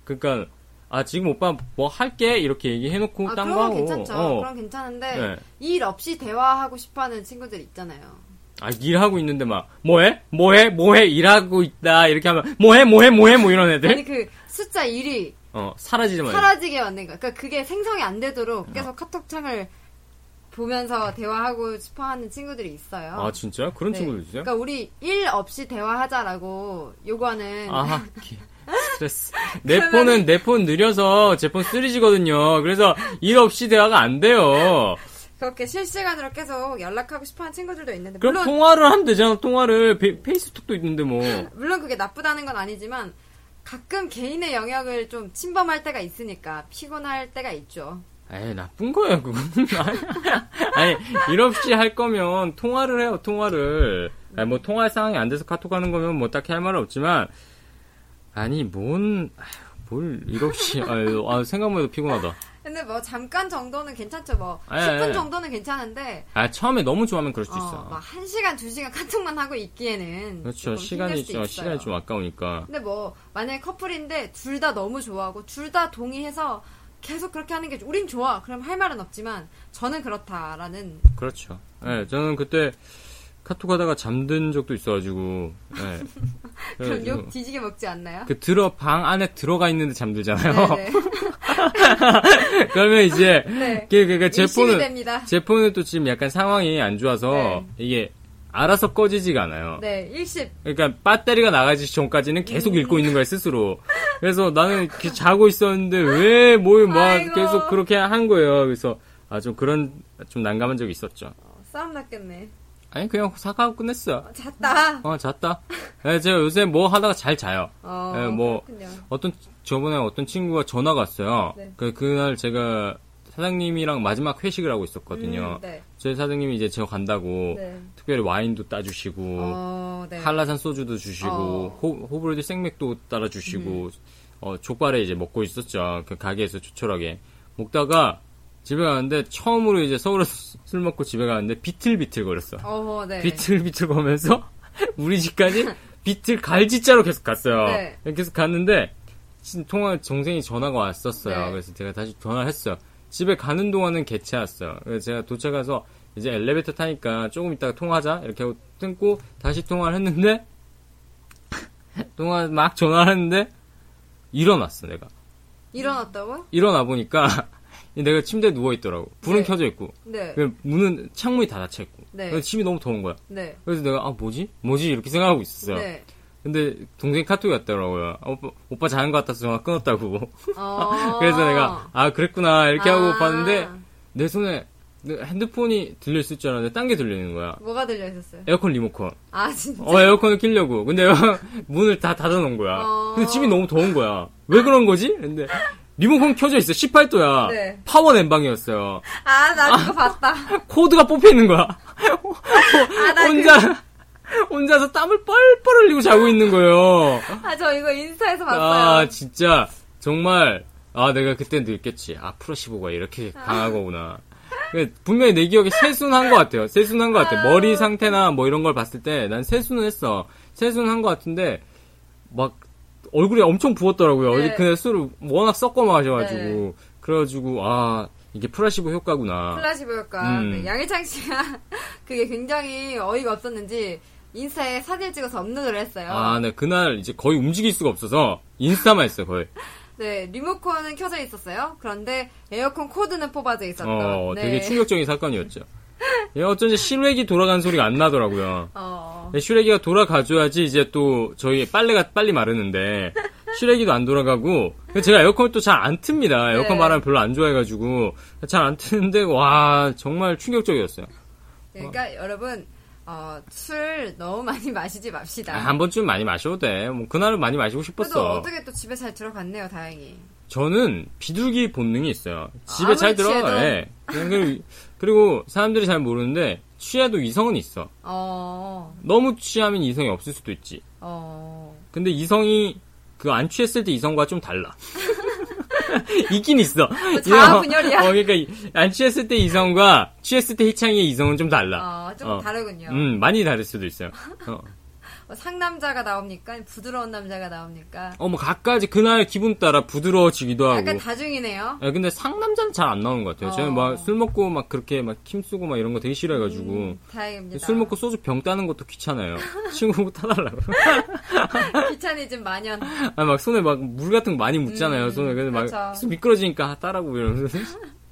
그러니까 아 지금 오빠 뭐 할게 이렇게 얘기해놓고 아, 딴 그런 거건 하고 괜찮죠. 어. 그럼 괜찮은데 네. 일 없이 대화하고 싶어하는 친구들 있잖아요. 아, 일하고 있는데 막, 뭐해? 뭐해? 뭐해? 일하고 있다. 이렇게 하면, 뭐해? 뭐해? 뭐해? 뭐 이런 애들? 아니 그 숫자 1이 어, 사라지지 마. 사라지게 만든 거. 그러니까 그게 생성이 안 되도록 계속 카톡 창을 보면서 대화하고 싶어하는 친구들이 있어요. 아 진짜 그런 네. 친구들 있어요? 그러니까 우리 일 없이 대화하자라고 요구하는 아, 기- 스트레스. (laughs) 내 폰은 내 폰 느려서 제 폰 3G거든요. 그래서 일 없이 대화가 안 돼요. 그렇게 실시간으로 계속 연락하고 싶어하는 친구들도 있는데 그럼 물론 통화를 하면 되잖아. 통화를 페, 페이스톡도 있는데 뭐. (laughs) 물론 그게 나쁘다는 건 아니지만 가끔 개인의 영역을 좀 침범할 때가 있으니까 피곤할 때가 있죠. 에이 나쁜 거예요 그건. (laughs) 아니 일 없이 할 거면 통화를 해요. 통화를. 아니, 뭐 통화할 상황이 안 돼서 카톡 하는 거면 뭐 딱히 할 말은 없지만 아니 뭔. 뭘일 없이 (laughs) 아유, 아, 생각만 해도 피곤하다. 근데 뭐 잠깐 정도는 괜찮죠. 뭐 예, 10분 예. 정도는 괜찮은데 아 처음에 너무 좋아하면 그럴 수 있어. 어, 막 1시간, 2시간 카톡만 하고 있기에는 그렇죠. 시간이 좀. 시간이 좀 아까우니까. 근데 뭐 만약에 커플인데 둘 다 너무 좋아하고 둘 다 동의해서 계속 그렇게 하는 게 우린 좋아. 그럼 할 말은 없지만 저는 그렇다라는 그렇죠. 예, 저는 그때 카톡 하다가 잠든 적도 있어가지고, 예. (laughs) 그럼 욕 뒤지게 먹지 않나요? 그 들어, 방 안에 들어가 있는데 잠들잖아요. (laughs) 그러면 이제, 네. 그, 그, 그, 제 폰은, 됩니다. 제 폰은 또 지금 약간 상황이 안 좋아서, 네. 이게, 알아서 꺼지지가 않아요. 네, 일십. 그러니까 배터리가 나가기 전까지는 계속 읽고 있는 거야 스스로. 그래서 나는 이렇게 자고 있었는데 왜 뭘막 아이고. 계속 그렇게 한 거예요. 그래서 아 좀 그런 좀 난감한 적이 있었죠. 어, 싸움 났겠네. 아니 그냥 사과하고 끝냈어. 어, 잤다. 어 잤다. 네, 제가 요새 뭐 하다가 잘 자요. 어, 네, 뭐 그렇군요. 어떤 저번에 어떤 친구가 전화가 왔어요. 네. 그 그날 제가 사장님이랑 마지막 회식을 하고 있었거든요. 음, 네. 제 사장님이 이제 저 간다고 네. 특별히 와인도 따주시고 어, 네. 한라산 소주도 주시고 어. 호, 호불호도 생맥도 따라 주시고 어, 족발에 이제 먹고 있었죠. 그 가게에서 조촐하게 먹다가 집에 가는데 처음으로 이제 서울에서 (laughs) 술 먹고 집에 가는데 비틀비틀 거렸어. 어, 네. 비틀비틀 거면서 (laughs) 우리 집까지 (laughs) 비틀 갈지자로 계속 갔어요. 네. 계속 갔는데 진- 통화 정생이 전화가 왔었어요. 네. 그래서 제가 다시 전화를 했어요. 집에 가는 동안은 개체였어요. 그래서 제가 도착해서 이제 엘리베이터 타니까 조금 있다가 통화하자 이렇게 하고 끊고 다시 통화를 했는데 통화 막 전화를 했는데 일어났어 내가. 일어났다고요? 일어나 보니까 내가 침대에 누워 있더라고. 불은 네. 켜져 있고 네. 그 문은 창문이 다 닫혀 있고. 네. 그래서 집이 너무 더운 거야. 네. 그래서 내가 아 뭐지? 뭐지? 이렇게 생각하고 있었어요. 네. 근데 동생이 카톡이 왔더라고요. 아, 오빠, 오빠 자는 것 같아서 전화 끊었다고. 어. (laughs) 그래서 내가 아 그랬구나 이렇게 하고 아. 봤는데 내 손에 내 핸드폰이 들려 있을 줄 알았는데 딴 게 들리는 거야. 뭐가 들려 있었어요? 에어컨 리모컨. 아, 진짜. 어 에어컨을 키려고. 근데 (laughs) 문을 다 닫아놓은 거야. 어. 근데 집이 너무 더운 거야. 왜 그런 거지? 근데 리모컨 켜져 있어. 18도야. 네. 파워 냉방이었어요. 아, 나 그거 봤다. 코드가 뽑혀 있는 거야. 아, 나 혼자 혼자서 땀을 뻘뻘 흘리고 자고 있는 거예요. 그, 아, 저 이거 인스타에서 아 봤어요. 진짜 정말 아 내가 그때 느꼈지. 아 플라시보가 이렇게 강한 거구나. 그, 분명히 내 기억에 세수는 한 것 같아요. 세수는 한 것 같아. 머리 상태나 뭐 이런 걸 봤을 때 난 세수는 했어. 세수는 한 것 같은데 막 얼굴이 엄청 부었더라고요. 네. 그날 술을 워낙 섞어 마셔가지고 네. 그래가지고 아 이게 프라시보 효과구나. 플라시 볼까? 음. 네, 양일창 씨가 (laughs) 그게 굉장히 어이가 없었는지 인스타에 사진 찍어서 업로드를 했어요. 아, 네, 그날 이제 거의 움직일 수가 없어서 인스타만 했어요, 거의. (laughs) 네, 리모컨은 켜져 있었어요. 그런데 에어컨 코드는 뽑아져 있었던. 어, 네. 되게 충격적인 사건이었죠. 예, 어쩐지 실외기 돌아간 소리가 안 나더라고요. 어, 네, 실외기가 돌아가줘야지 이제 또 저희 빨래가 빨리 마르는데 실외기도 안 돌아가고 제가 에어컨을 또 잘 안 틉니다. 에어컨 네. 바람 별로 안 좋아해가지고 잘 안 트는데 와 정말 충격적이었어요. 그러니까 여러분 어, 술 너무 많이 마시지 맙시다. 아, 한 번쯤 많이 마셔도 돼. 뭐 그날은 많이 마시고 그래도 싶었어. 어떻게 또 집에 잘 들어갔네요, 다행히. 저는 비둘기 본능이 있어요. 집에 잘 아무리 취해도. 들어가. 예. 그리고, 사람들이 잘 모르는데 취해도 이성은 있어. 어, 너무 취하면 이성이 없을 수도 있지. 어. 근데 이성이 그 안 취했을 때 이성과 좀 달라. (laughs) 있긴 있어. (laughs) 자아 분열이야? 어, 그러니까 이- 안 취했을 때 이성과 취했을 때 희창이의 이성은 좀 달라. 어, 좀 어. 다르군요. 음, 많이 다를 수도 있어요. 어. 어, 상남자가 나옵니까? 부드러운 남자가 나옵니까? 어, 뭐 각가지 그날 기분 따라 부드러워지기도 하고. 약간 다중이네요. 예, 근데 상남자는 잘 안 나오는 것 같아요. 저는 어. 막술 먹고 막 그렇게 막 힘쓰고 막 이런 거 되게 싫어해가지고. 음, 다행입니다. 술 먹고 소주 병 따는 것도 귀찮아요. (laughs) 친구 타달라고. (laughs) 귀차니즘 만연. 아, 막 손에 막 물 같은 거 많이 묻잖아요. 음, 손에. 막 그렇죠. 술 미끄러지니까 아, 따라고 이러면서. (laughs)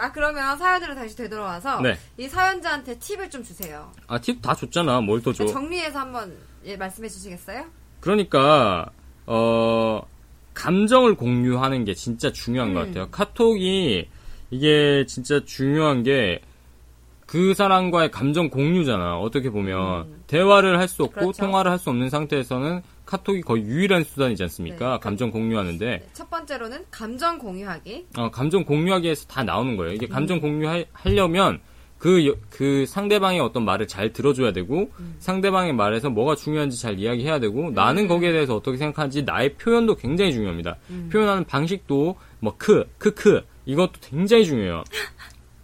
아 그러면 사연으로 다시 되돌아와서 네. 이 사연자한테 팁을 좀 주세요. 아, 팁 다 줬잖아. 뭘더 줘. 정리해서 한번 예, 말씀해 주시겠어요? 그러니까 어 감정을 공유하는 게 진짜 중요한 것 음. 같아요. 카톡이 이게 진짜 중요한 게 그 사람과의 감정 공유잖아. 어떻게 보면 대화를 할 수 없고 음. 그렇죠. 통화를 할 수 없는 상태에서는 카톡이 거의 유일한 수단이지 않습니까? 네. 감정 공유하는데 네, 첫 번째로는 감정 공유하기. 어, 감정 공유하기에서 다 나오는 거예요. 이게 음. 감정 공유하려면 그, 여- 그 상대방의 어떤 말을 잘 들어줘야 되고, 음. 상대방의 말에서 뭐가 중요한지 잘 이야기해야 되고, 나는 거기에 대해서 어떻게 생각하는지 나의 표현도 굉장히 중요합니다. 음. 표현하는 방식도, 뭐, 크, 크 크, 이것도 굉장히 중요해요.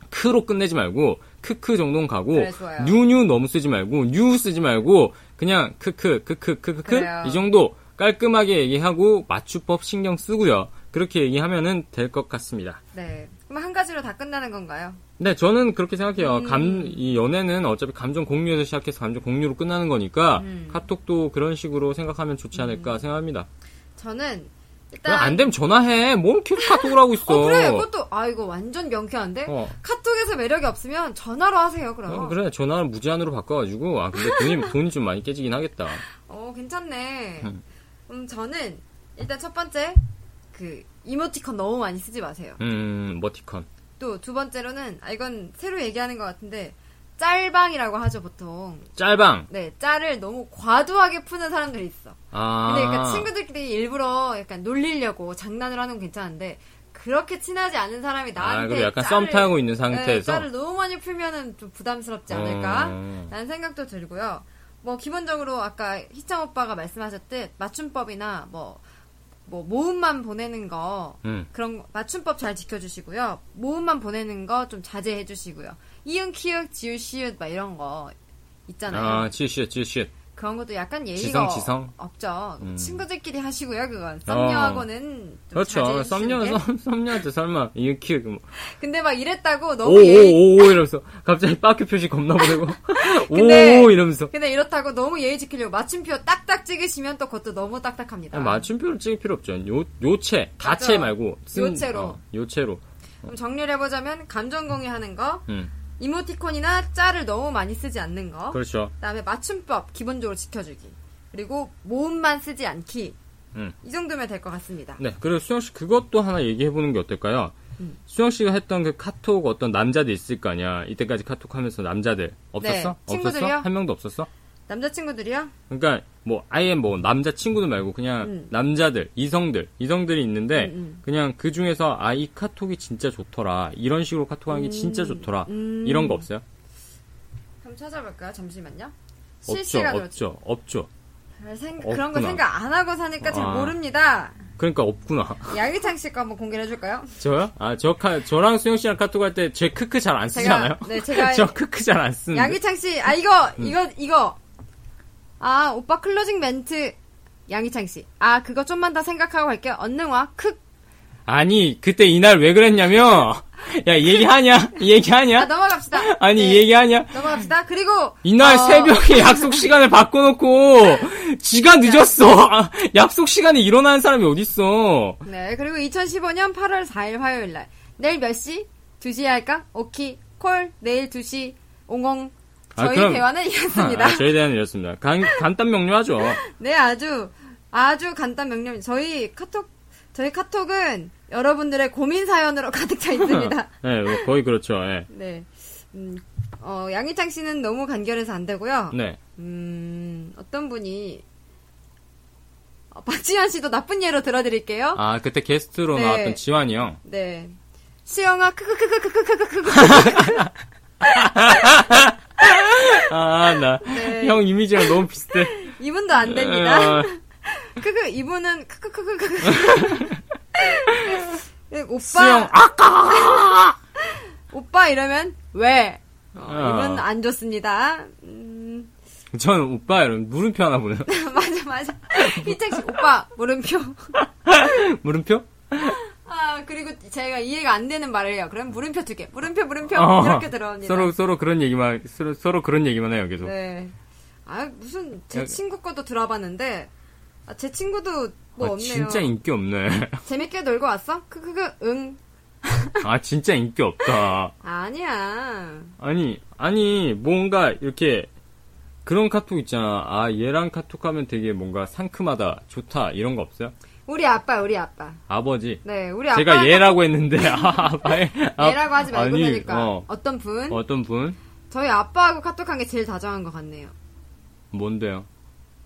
크로 끝내지 말고, 크크 정도는 가고, 그래, 좋아요. 뉴뉴 너무 쓰지 말고, 뉴 쓰지 말고, 그냥 크크, 크크, 크크크, 그래요. 이 정도 깔끔하게 얘기하고, 맞춤법 신경 쓰고요. 그렇게 얘기하면은 될 것 같습니다. 네. 그럼 한 가지로 다 끝나는 건가요? 네, 저는 그렇게 생각해요. 음. 감, 이 연애는 어차피 감정 공유에서 시작해서 감정 공유로 끝나는 거니까, 음. 카톡도 그런 식으로 생각하면 좋지 않을까 생각합니다. 저는 일단 안 되면 전화해. 뭔 계속 카톡을 하고 있어. 어 그래 그것도 아 이거 완전 명쾌한데 어. 카톡에서 매력이 없으면 전화로 하세요 그럼. 어, 그래, 전화를 무제한으로 바꿔가지고, 아, 근데 돈이, (laughs) 돈이 좀 많이 깨지긴 하겠다. 어, 괜찮네. 음. 음, 저는 일단 첫 번째 그 이모티콘 너무 많이 쓰지 마세요. 음, 머티컨. 또두 번째로는 아 이건 새로 얘기하는 것 같은데 짤방이라고 하죠 보통. 짤방. 네, 짤을 너무 과도하게 푸는 사람들이 있어. 아. 근데 약간 친구들끼리 일부러 약간 놀리려고 장난을 하는 건 괜찮은데 그렇게 친하지 않은 사람이 아, 나한테 그리고 약간 짤을- 썸 타고 있는 네, 상태에서. 짤을 너무 많이 풀면은 좀 부담스럽지 않을까? 어. 라는 생각도 들고요. 뭐 기본적으로 아까 희창 오빠가 말씀하셨듯 맞춤법이나 뭐, 뭐 모음만 보내는 거 음. 그런 거- 맞춤법 잘 지켜주시고요. 모음만 보내는 거 좀 자제해 주시고요. 이응 키읔 지읒 시읒 막 이런 거 있잖아요. 아, 치읓, 치읓. 그런 것도 약간 예의가 지성, 지성? 없죠. 음. 친구들끼리 하시고요. 그건 썸녀하고는 좀 그렇죠. 썸녀, 게. 썸, 썸녀한테 설마, 키, 뭐, 근데 막 이랬다고 너무 예의 오오오 이러면서 갑자기 빠큐 표시 겁나 보내고 (laughs) 근데- 오 이러면서 근데 이렇다고 너무 예의 지키려고 마침표 딱딱 찍으시면 또 그것도 너무 딱딱합니다. 아니, 맞춤표를 찍을 필요 없죠. 요 요체 다체. 말고 요체로. 어, 요체로. 그럼 정리를 해보자면 감정 공유하는 거, 음 이모티콘이나 짤을 너무 많이 쓰지 않는 거, 그렇죠. 그다음에 맞춤법 기본적으로 지켜주기, 그리고 모음만 쓰지 않기. 음. 이 정도면 될 것 같습니다. 네 그리고 수영 씨 그것도 하나 얘기해 보는 게 어떨까요? 음. 수영 씨가 했던 그 카톡 어떤 남자들 있을 거 아니야. 이때까지 카톡 하면서 남자들 없었어? 네, 없었어? 친구들이요? 한 명도 없었어? 남자친구들이요? 그러니까 뭐 아예 뭐 남자 친구들 말고 그냥 음. 남자들 이성들 이성들이 있는데 음, 음. 그냥 그 중에서 아 이 카톡이 진짜 좋더라 이런 식으로 카톡하는 게 진짜 좋더라 음. 이런 거 없어요? 한번 찾아볼까요? 잠시만요. 없죠 실시간으로 없죠 없죠 별 생- 그런 거. 생각 안 하고 사니까 잘 아. 모릅니다. 그러니까 없구나 양희창 씨거 한번 공개를 해줄까요? 저요? 아저 저랑 수영 씨랑 카톡 할 때 제 크크 잘안 않아요? 네, 제가- (laughs) 저 크크 잘 안 쓰는데 양희창 씨, 아 이거 음. 이거 이거 아 오빠 closing 멘트 양희창 씨, 아 그거 좀만 더 생각하고 갈게요. 얼른 와, 크. 아니 그때 이날 왜 그랬냐면 (laughs) 야이 얘기하냐 이아 얘기하냐 넘어갑시다. 아니 네, 이 얘기하냐 넘어갑시다. 그리고 이날 어, 새벽에 약속 시간을 바꿔놓고 (laughs) 지가 늦었어. 아, 약속 시간에 일어나는 사람이 어딨어. 네 그리고 2015년 8월 4일 화요일 날 내일 몇 시? 2시에 할까? 오키 콜 내일 2시 옹옹 아, 저희 그럼- 대화는 이었습니다. 아, 저희 대화는 이렇습니다. 간, 간단 명료하죠. (laughs) 네, 아주 아주 간단 명령. 저희 카톡 저희 카톡은 여러분들의 고민 사연으로 (laughs) 가득 차 있습니다. (laughs) 네, 뭐 거의 그렇죠. 예. 네. 음, 어, 양희창 씨는 너무 간결해서 안 되고요. 네. 음, 어떤 분이 어, 박지현 씨도 나쁜 예로 들어드릴게요. 아, 그때 게스트로 네. 나왔던 지환이 형. 네. 수영아 크크크크크크크크크 아, 나. 네. 형 이미지랑 너무 비슷해. 이분도 안 됩니다. 아, 크크 이분은 크크크크크크 네, (laughs) 오빠 수영, 아까! 오빠 이러면 왜? 어, 아. 이분 안 좋습니다. 음, 전 오빠 이런 물음표 하나 보내요. (laughs) 맞아 맞아. 희창 씨 오빠 물음표. (laughs) 물음표? 아 그리고 제가 이해가 안 되는 말을 해요. 그럼 물음표 두 개. 물음표 물음표 어, 이렇게 들어옵니다. 서로, 서로 그런 얘기만, 서로, 서로 그런 얘기만 해요, 계속. 네. 아 무슨 제 친구 것도 들어봤는데 아, 제 친구도 뭐 아, 없네요. 진짜 인기 없네. (laughs) 재밌게 놀고 왔어? 크크크 응. (laughs) 아 진짜 인기 없다. 아니야. 아니 아니 뭔가 이렇게 그런 카톡 있잖아. 아 얘랑 카톡하면 되게 뭔가 상큼하다, 좋다 이런 거 없어요? 우리 아빠, 우리 아빠. 아버지. 네, 우리 아빠. 제가 얘라고 했는데 아, 아빠의 아, (laughs) 얘라고 하지 말고 아니, 되니까. 어, 어. 떤 분? 어떤 분? 저희 아빠하고 카톡한 게 제일 다정한 것 같네요. 뭔데요?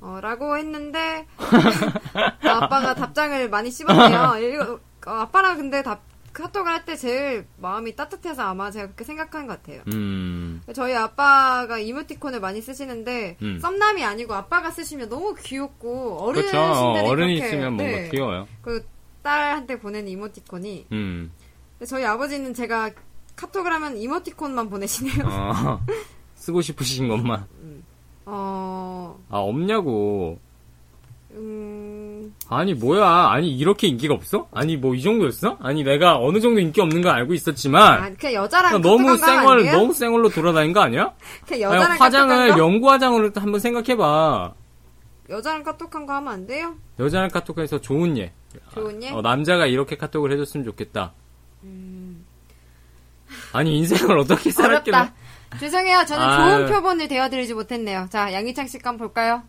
어, 라고 했는데, (laughs) 아빠가 답장을 많이 씹었네요. (laughs) 이거, 어, 아빠랑 근데 답, 카톡을 할 때 제일 마음이 따뜻해서 아마 제가 그렇게 생각한 것 같아요. 음. 저희 아빠가 이모티콘을 많이 쓰시는데, 음. 썸남이 아니고 아빠가 쓰시면 너무 귀엽고, 그렇죠. 어, 어른신들이 그렇게, 있으면 뭔가 네. 귀여워요. 그 딸한테 보내는 이모티콘이, 음. 저희 아버지는 제가 카톡을 하면 이모티콘만 보내시네요. 어, (laughs) 쓰고 싶으신 것만. 어, 아 없냐고. 음, 아니 뭐야? 아니 이렇게 인기가 없어? 아니 뭐 이 정도였어? 아니 내가 어느 정도 인기 없는 걸 알고 있었지만 아, 그냥 여자랑 너무 쌩얼? 너무 쌩얼로 돌아다닌 거 아니야? (laughs) 그냥 아니, 여자랑 화장을 카톡한 거? 연구 화장으로 한번 생각해봐. 여자랑 카톡한 거 하면 안 돼요? 여자랑 카톡해서 좋은 예. 좋은 예? 어, 남자가 이렇게 카톡을 해줬으면 좋겠다. 음. 아니 인생을 어떻게 살았길래? 죄송해요. 저는 아유. 좋은 표본을 되어드리지 못했네요. 자, 양희창 씨건 볼까요?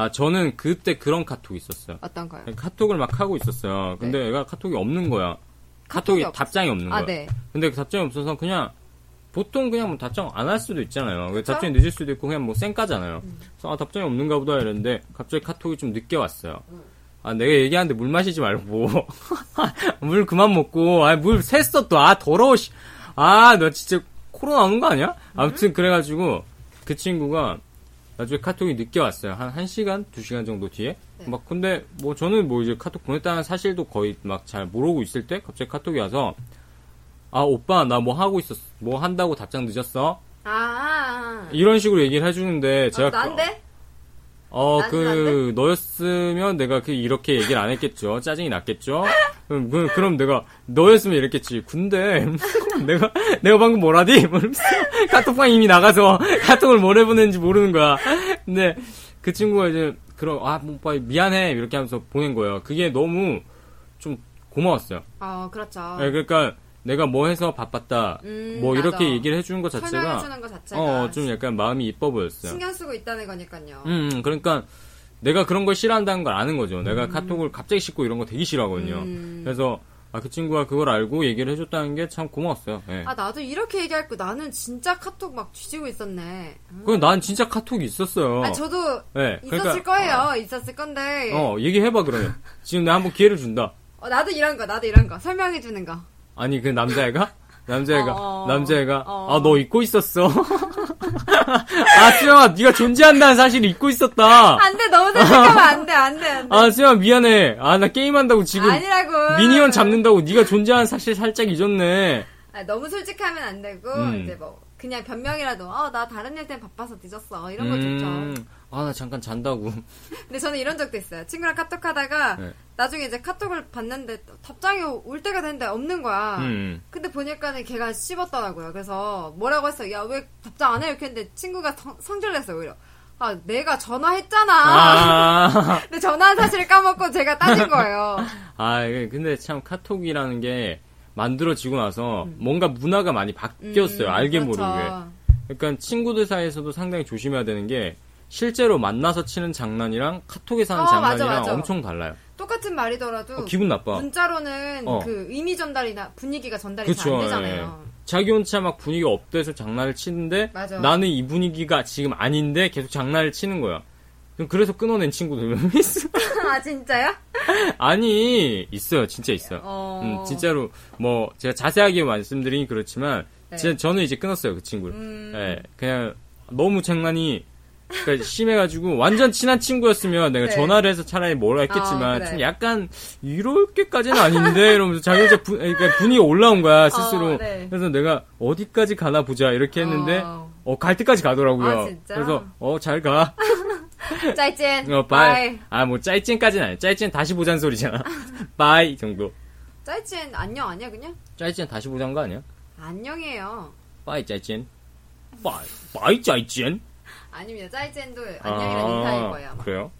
아 저는 그때 그런 카톡이 있었어요. 어떤 거요? 카톡을 막 하고 있었어요. 근데 얘가 카톡이 없는 거야. 카톡이 카톡이 없- 답장이 없는 거야. 아, 네. 근데 그 답장이 없어서 그냥 보통 그냥 뭐 답장 안 할 수도 있잖아요. 그 그쵸? 음. 답장이 늦을 수도 있고 그냥 뭐 쌩까잖아요. 그래서 아 답장이 없는가 보다 이랬는데 갑자기 카톡이 좀 늦게 왔어요. 음. 아 내가 얘기하는데 물 마시지 말고 (laughs) 물 그만 먹고 아 물 샜어 또 아 더러워 씨. 아너 진짜 코로나 오는 거 아니야? 음. 아무튼 그래가지고 그 친구가 나중에 카톡이 늦게 왔어요. 한 1시간, 2시간 정도 뒤에. 네. 막 근데 뭐 저는 뭐 이제 카톡 보냈다는 사실도 거의 막 잘 모르고 있을 때 갑자기 카톡이 와서 아 오빠 나 뭐 하고 있었어. 뭐 한다고 답장 늦었어? 아, 아, 아. 이런 식으로 얘기를 해 주는데 제가 어, 난데? 어, 그, 너였으면 내가 그, 이렇게 얘기를 안 했겠죠. 짜증이 났겠죠. (laughs) 그럼, 그- 그럼 내가, 너였으면 이랬겠지. 근데, (laughs) 내가, 내가 방금 뭐라디? 이러면서 (laughs) 카톡방 이미 나가서 (laughs) 카톡을 뭘 해보냈는지 모르는 거야. 근데, 그 친구가 이제, 그럼, 아, 뭐, 오빠, 미안해. 이렇게 하면서 보낸 거예요. 그게 너무, 좀, 고마웠어요. 어, 그렇죠. 예, 그러니까, 내가 뭐 해서 바빴다. 음, 뭐, 맞아. 이렇게 얘기를 해주는 것 자체가, 설명해주는 것 자체가 어, 좀 약간 마음이 이뻐 보였어요. 신경 쓰고 있다는 거니까요. 음, 그러니까 내가 그런 걸 싫어한다는 걸 아는 거죠. 내가 카톡을 갑자기 씻고 이런 거 되게 싫어하거든요. 음. 그래서 아, 그 친구가 그걸 알고 얘기를 해줬다는 게 참 고마웠어요. 예. 아, 나도 이렇게 얘기할 거 나는 진짜 카톡 막 뒤지고 있었네. 음. 그건 난 진짜 카톡이 있었어요. 아, 저도 예, 있었을 거예요. 있었을 건데. 어, 얘기해봐 그러면. 지금 내가 한번 기회를 준다. 어, 나도 이런 거, 나도 이런 거. 설명해주는 거. 아니 그 남자애가 남자애가 (laughs) 어, 남자애가 어. 아너 잊고 있었어. (laughs) 아 수영아 네가 존재한다는 사실을 잊고 있었다. 안 돼, 너무 솔직하면 안 돼, 안 돼, 안 돼. 아 수영아 미안해. 아 나 게임한다고 지금 아니라고. 미니언 잡는다고 네가 존재하는 사실 살짝 잊었네. 아, 너무 솔직하면 안 되고, 음. 이제 뭐, 그냥 변명이라도, 어, 나 다른 일 때문에 바빠서 늦었어. 이런 거 좋죠. 아, 나 잠깐 잔다고. (laughs) 근데 저는 이런 적도 있어요. 친구랑 카톡 하다가, 네. 나중에 이제 카톡을 봤는데, 답장이 올 때가 됐는데 없는 거야. 음. 근데 보니까는 걔가 씹었더라고요. 그래서 뭐라고 했어? 야, 왜 답장 안 해? 이렇게 했는데 친구가 성, 성질냈어요, 오히려. 아, 내가 전화했잖아. 아, (laughs) 근데 전화한 사실을 까먹고 제가 따진 거예요. (laughs) 아, 근데 참 카톡이라는 게 만들어지고 나서 뭔가 문화가 많이 바뀌었어요. 음, 알게 그렇죠. 모르게. 그러니까 친구들 사이에서도 상당히 조심해야 되는 게 실제로 만나서 치는 장난이랑 카톡에서 하는 어, 맞아, 장난이랑 맞아. 엄청 달라요. 똑같은 말이더라도 어, 기분 나빠. 문자로는 어. 그 의미 전달이나 분위기가 전달이 잘. 안 되잖아요. 예. 자기 혼자 막 분위기 up돼서 장난을 치는데 맞아. 나는 이 분위기가 지금 아닌데 계속 장난을 치는 거야. 그럼 그래서 끊어낸 친구들 (laughs) 있어. (laughs) 아 진짜요? (laughs) 아니 있어요 진짜 있어요 어. 음, 진짜로 뭐 제가 자세하게 말씀드리긴 그렇지만 네. 진짜 저는 이제 끊었어요 그 친구를 음. 예, 그냥 너무 장난이 그러니까 심해가지고 완전 친한 친구였으면 내가 네. 전화를 해서 차라리 뭐라 했겠지만 어, 그래. 좀 약간 이렇게까지는 아닌데 이러면서 자기 혼자 분, 그러니까 분위기 올라온 거야 스스로 어, 네. 그래서 내가 어디까지 가나 보자 이렇게 했는데 어. 어 갈 때까지 가더라고요 아, 진짜? 그래서 어 잘 가 (laughs) 再见. 어, bye. 아, 뭐, 再见까지는 아니야. 再见 다시 보자는 소리잖아. (laughs) Bye 정도. 再见 안녕 아니야 그냥? 再见 다시 보자는 거 아니야? 안녕이에요. Bye, 再见. Bye, bye, 再见. 아닙니다. 再见도 안녕이란 인사일 거예요. 아마. 그래요?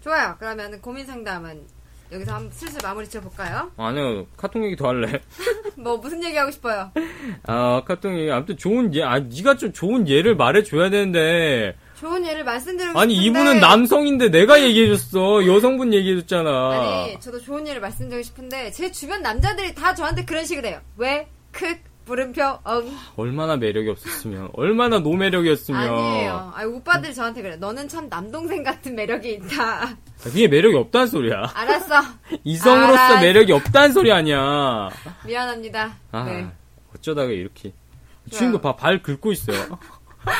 좋아요. 그러면 고민 상담은 여기서 한번 슬슬 마무리 지어볼까요? 아니요, 카톡 얘기 더 할래. (laughs) 뭐 무슨 얘기 하고 싶어요? 아, 카톡 얘기. 아무튼 좋은 예, 아, 네가 좀 좋은 예를 말해줘야 되는데. 좋은 예를 말씀드리고 아니, 싶은데 이분은 남성인데 내가 얘기해줬어. 여성분 얘기해줬잖아. 아니 저도 좋은 예를 말씀드리고 싶은데 제 주변 남자들이 다 저한테 그런 식으로 해요. 왜? 크 물음표 엉 얼마나 매력이 없었으면. 얼마나 노매력이었으면. 아니에요. 아니, 오빠들이 저한테 그래. 너는 참 남동생 같은 매력이 있다. 그게 매력이 없다는 소리야. 알았어. 이성으로서 알았어. 매력이 없다는 소리 아니야. 미안합니다. 아, 네. 어쩌다가 이렇게. 주인공 봐, 발 긁고 있어요.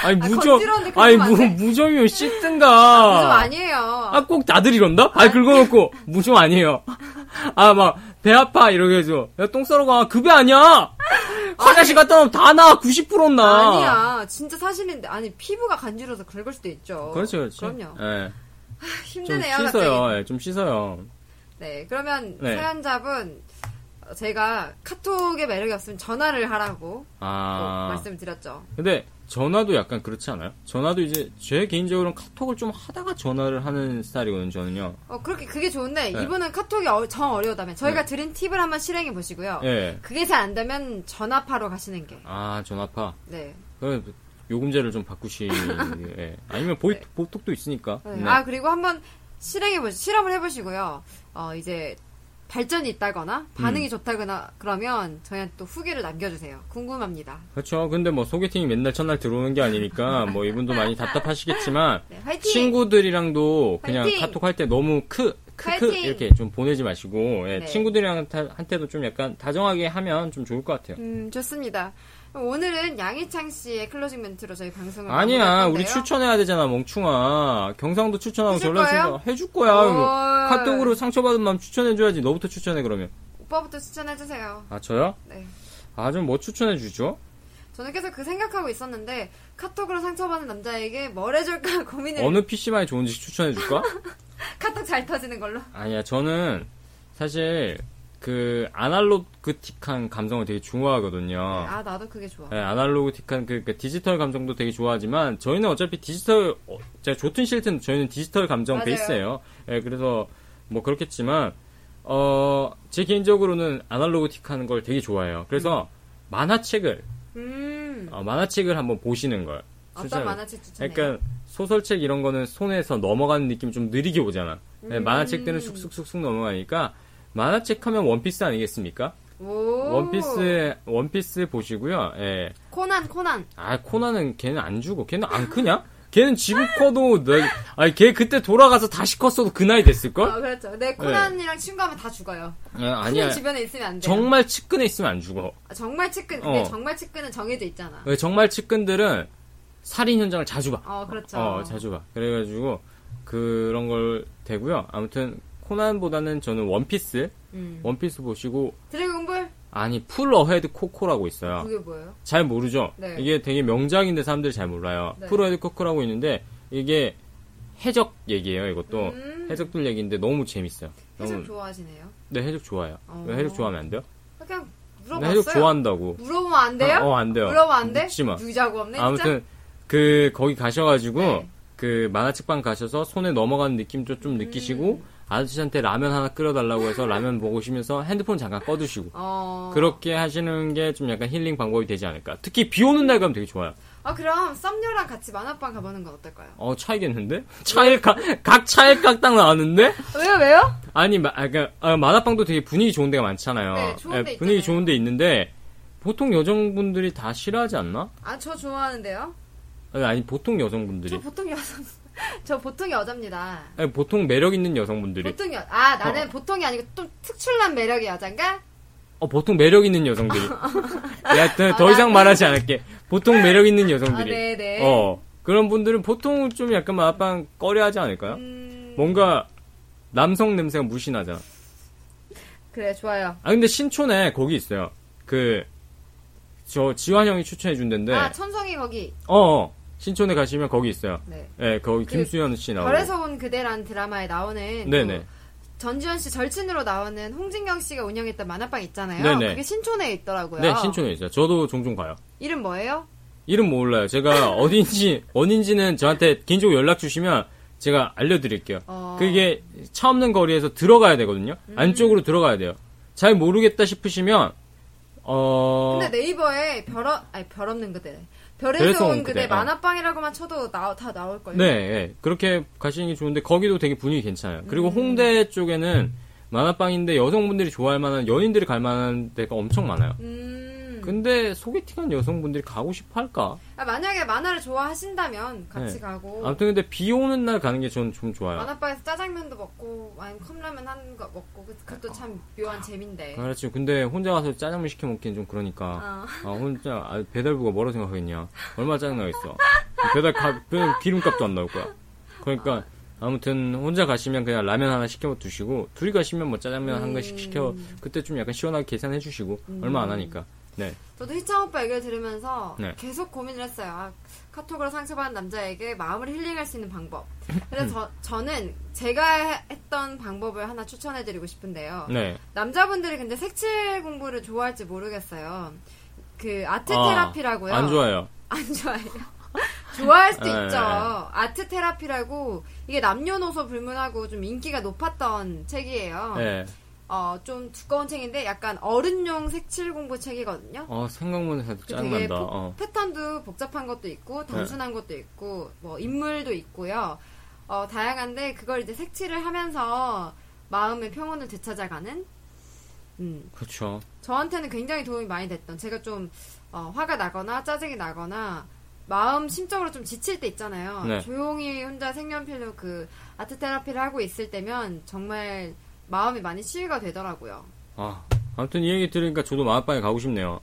아니, 아, 긁으면 아니, 안 무, 돼? 무정이면 씻든가. 무좀 아니에요. 아, 꼭 다들 이런다? 발 긁어놓고, 무좀 아니에요. 아, 막, 배 아파, 이러게 해서. 야, 똥 싸러 가. 그배 아니야! (laughs) 화장실 갔다 오면 다 나! 90% 나! 아니야. 진짜 사실인데. 아니, 피부가 간지러서 긁을 수도 있죠. 그렇지, 그렇지. 그럼요. 예. 좀 힘드네요, 씻어요. 갑자기. 예, 좀 씻어요. 네, 그러면 네. 사연자분 제가 카톡에 매력이 없으면 전화를 하라고 아. 꼭 말씀을 드렸죠. 근데, 전화도 약간 그렇지 않아요? 전화도 이제, 제 개인적으로는 카톡을 좀 하다가 전화를 하는 스타일이거든요, 저는요. 어, 그렇게 그게 좋은데 네. 이분은 카톡이 어, 정 어려우다면 저희가 드린 팁을 한번 실행해 보시고요. 예. 그게 잘 안 되면 전화파로 가시는 게. 아, 전화파. 네. 그 요금제를 좀 바꾸시. (laughs) 예. 아니면 보이, 네. 보톡도 있으니까. 네. 네. 아 그리고 한번 실행해 보시 실험을 해 보시고요. 어 이제 발전이 있다거나 반응이 음. 좋다거나 그러면 저희한테 또 후기를 남겨주세요. 궁금합니다. 그렇죠. 근데 뭐 소개팅이 맨날 첫날 들어오는 게 아니니까 (laughs) 뭐 이분도 많이 답답하시겠지만 네! 친구들이랑도 그냥 화이팅! 카톡 할 때 너무 크, 크, 크 화이팅! 이렇게 좀 보내지 마시고 예, 네. 친구들이랑 타- 한테도 좀 약간 다정하게 하면 좀 좋을 것 같아요. 음 좋습니다. 오늘은 양희창 씨의 closing 멘트로 저희 방송을 아니야, 우리. 추천해야 되잖아, 멍충아. 경상도 추천하고 전라도? 해줄 거야. 뭐. 오. 카톡으로 상처받은 마음 추천해줘야지. 너부터 추천해 그러면. 오빠부터 추천해 주세요. 아 저요? 네. 아 좀 뭐 추천해 주죠? 저는 계속 그 생각하고 있었는데 카톡으로 상처받은 남자에게 뭘 해줄까 (laughs) 고민을 어느 PC방이 좋은지 추천해 줄까? (laughs) 카톡 잘 터지는 걸로. 아니야, 저는 사실 그 아날로그틱한 감성을 되게 좋아하거든요. 아 나도 그게 좋아. 네, 아날로그틱한 그, 그 디지털 감정도 되게 좋아하지만 저희는 어차피 디지털 어, 제가 좋든 싫든 저희는 디지털 감정 맞아요. 베이스예요. 예, 그래서 뭐 그렇겠지만 어, 제 개인적으로는 아날로그틱한 걸 되게 좋아해요. 그래서 만화책을 음 어, 만화책을 한번 보시는 걸 어떤 추천해요. 만화책 추천해요? 그러니까 소설책 이런 거는 손에서 넘어가는 느낌 좀 느리게 오잖아. 네, 음. 만화책들은 쑥쑥쑥쑥 넘어가니까 만화책 하면 원피스 아니겠습니까? 오 원피스 원피스 보시고요. 예. 코난 코난 아 코난은 걔는 안 죽어. 걔는 안 크냐? 걔는 지금 커도 내, 아니 걔 그때 돌아가서 다시 컸어도 그 나이 됐을 걸? 어 그렇죠. 네 코난이랑 친구하면 다 죽어요. 아, 아니야. 주변에 있으면 안 돼. 정말 측근에 있으면 안 죽어. 아, 정말 측근. 어. 정말 측근은 정해져 있잖아. 왜 정말 측근들은 살인 현장을 자주 봐. 어 그렇죠. 어, 자주 봐. 그래가지고 그런 걸 되고요. 아무튼 코난보다는 저는 원피스, 음. 원피스 보시고 드래곤볼 아니 풀 어헤드 코코라고 있어요. 그게 뭐예요? 잘 모르죠? 네. 이게 되게 명작인데 사람들이 잘 몰라요. 네. 풀 어헤드 코코라고 있는데 이게 해적 얘기예요. 이것도 음. 해적들 얘기인데 너무 재밌어요. 해적 너무 좋아하시네요. 네 해적 좋아요. 어. 왜 해적 좋아하면 안 돼요? 그냥 네, 물어봤어요. 해적 좋아한다고. 물어보면 안 돼요? 아, 어, 안 돼요. 물어보면 안 돼? 묻지 마. 누자고 없네. 아무튼 그 거기 가셔가지고 네. 그 만화책방 가셔서 손에 넘어가는 느낌도 좀 느끼시고 음. 아저씨한테 라면 하나 끓여달라고 해서 라면 먹으시면서 핸드폰 잠깐 꺼두시고 어. 그렇게 하시는 게 좀 약간 힐링 방법이 되지 않을까. 특히 비 오는 날 가면 되게 좋아요. 아 그럼 썸녀랑 같이 만화방 가보는 건 어떨까요? 어 차이겠는데? 차일각 각 차일각 딱 나왔는데? 왜요 왜요? 아니 마, 아, 그러니까 아, 만화방도 되게 분위기 좋은 데가 많잖아요. 네, 좋은 데 예, 분위기. 좋은 데 있는데 보통 여성분들이 다 싫어하지 않나? 아 저 좋아하는데요. 아니, 아니 보통 여성분들이 저 보통 여자 (laughs) 저 보통 여자입니다. 아니, 보통 매력 있는 여성분들이 보통 여, 아 나는 보통이 아니고 좀 특출난 매력의 여잔가? 어, 보통 매력 있는 여성들이. (laughs) 야, 더, 더 아, 이상 나는- 말하지 않을게. 보통 매력 있는 아 여성들이. 네네. 어, 그런 분들은 보통 좀 약간 마빵 꺼려 하지 않을까요? 음, 뭔가 남성 냄새가 무시 나잖아. 그래 좋아요. 아, 근데 신촌에 거기 있어요. 그, 저 지환 형이 추천해준 데인데, 아 천성이 거기. 어, 어, 신촌에 가시면 거기 있어요. 네. 예, 거기 그 김수현 씨 나오고. 별에서 온 그대란 드라마에 나오는 네네. 그 전지현 씨 절친으로 나오는 홍진경 씨가 운영했던 만화방 있잖아요. 네네. 그게 신촌에 있더라고요. 네, 신촌에 있어요. 저도 종종 가요. 이름 뭐예요? 이름 몰라요. 제가 (laughs) 어딘지, 어딘지는 저한테 개인적으로 연락 주시면 제가 알려드릴게요. 어. 그게 차 없는 거리에서 들어가야 되거든요. 음. 안쪽으로 들어가야 돼요. 잘 모르겠다 싶으시면 어 근데 네이버에 별, 없, 아니, 별 없는 그대. 별에서, 온온 그대, 그대, 어. 만화방이라고만 쳐도 나, 다 나올걸요? 네, 예. 그렇게 가시는 게 좋은데 거기도 되게 분위기 괜찮아요. 음. 그리고 홍대 쪽에는 만화방인데 여성분들이 좋아할 만한 연인들이 갈 만한 데가 엄청 많아요. 음. 근데 소개팅한 여성분들이 가고 싶어 할까? 아, 만약에 만화를 좋아하신다면 같이 네. 가고. 아무튼 근데 비 오는 날 가는 게 저는 좀 좋아요. 만화방에서 짜장면도 먹고, 아니면 컵라면 하는 거 먹고, 그- 그것도 참 묘한 재미인데. 그렇지. 근데 혼자 가서 짜장면 시켜 먹기엔 좀 그러니까. 어. 아, 혼자 아, 배달부가 뭐라 생각하겠냐. 얼마나 짜증나겠어. 배달 가, 배달 기름값도 안 나올 거야. 그러니까 아무튼 혼자 가시면 그냥 라면 하나 시켜 두시고 둘이 가시면 뭐 짜장면 한 개씩 시켜 그때 좀 약간 시원하게 계산해 주시고 얼마 안 하니까. 네. 저도 희창 오빠 얘기를 들으면서 네. 계속 고민을 했어요. 아, 카톡으로 상처받은 남자에게 마음을 힐링할 수 있는 방법. 그래서 저, 저는 제가 해- 했던 방법을 하나 추천해드리고 싶은데요. 네. 남자분들이 근데 색칠 공부를 좋아할지 모르겠어요. 그 아트 아, 테라피라고요. 안 좋아요. (laughs) 안 좋아해요. 좋아할 수도 네. 있죠. 아트 테라피라고 이게 남녀노소 불문하고 좀 인기가 높았던 책이에요. 네. 어, 좀 두꺼운 책인데 약간 어른용 색칠 공부 책이거든요. 어, 생각만 해도 그 짜증난다. 복- 어. 패턴도 복잡한 것도 있고 단순한 것도 있고 뭐 인물도 있고요. 어, 다양한데 그걸 이제 색칠을 하면서 마음의 평온을 되찾아가는 음, 그렇죠. 저한테는 굉장히 도움이 많이 됐던 제가 좀 어, 화가 나거나 짜증이 나거나 마음 심적으로 좀 지칠 때 있잖아요. 네. 조용히 혼자 색연필로 그 아트 테라피를 하고 있을 때면 정말 마음이 많이 치유가 되더라고요. 아, 아무튼 이 얘기 들으니까 저도 만화방에 가고 싶네요.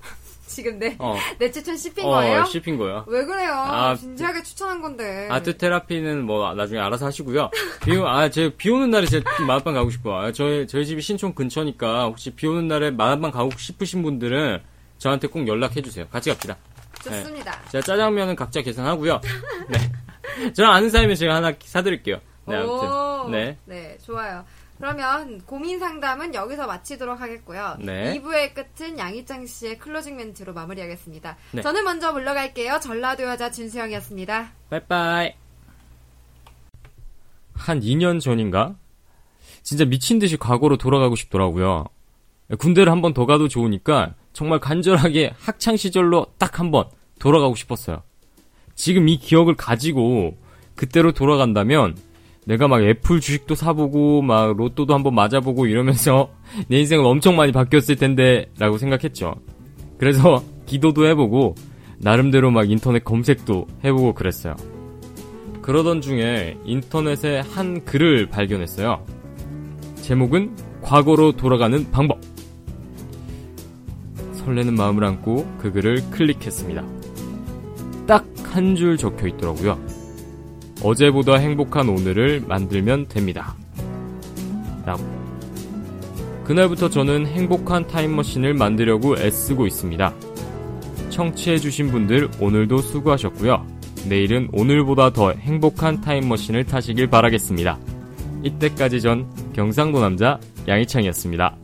(laughs) 지금 내, 어. 내 추천 씹힌 어, 거예요? 씹힌 거예요. 왜 그래요? 아, 진지하게 추천한 건데. 아트 테라피는 뭐 나중에 알아서 하시고요. 비, 오, 아, 제비 오는 날에 제 만화방 가고 싶어. 아, 저희, 저희 집이 신촌 근처니까 혹시 비 오는 날에 만화방 가고 싶으신 분들은 저한테 꼭 연락해 주세요. 같이 갑시다. 좋습니다. 제가 짜장면은 각자 계산하고요. 네. (laughs) 저랑 아는 사람이 제가 하나 사드릴게요. 네, 오, 아무튼. 네. 네, 좋아요. 그러면 고민 상담은 여기서 마치도록 하겠고요. 네. 2부의 끝은 양희창 씨의 closing 멘트로 마무리하겠습니다. 네. 저는 먼저 물러갈게요. 전라도 여자 진수영이었습니다. 빠이빠이. 한 2년 전인가? 진짜 미친 듯이 과거로 돌아가고 싶더라고요. 군대를 한 번 더 가도 좋으니까 정말 간절하게 학창 시절로 딱 한 번 돌아가고 싶었어요. 지금 이 기억을 가지고 그때로 돌아간다면 내가 막 애플 주식도 사보고 막 로또도 한번 맞아보고 이러면서 (laughs) 내 인생은 엄청 많이 바뀌었을 텐데 라고 생각했죠. 그래서 (laughs) 기도도 해보고 나름대로 막 인터넷 검색도 해보고 그랬어요. 그러던 중에 인터넷에 한 글을 발견했어요. 제목은 과거로 돌아가는 방법. 설레는 마음을 안고 그 글을 클릭했습니다. 딱 한 줄 적혀 있더라고요. 어제보다 행복한 오늘을 만들면 됩니다. 라고. 그날부터 저는 행복한 타임머신을 만들려고 애쓰고 있습니다. 청취해주신 분들 오늘도 수고하셨고요. 내일은 오늘보다 더 행복한 타임머신을 타시길 바라겠습니다. 이때까지 전 경상도 남자 양희창이었습니다.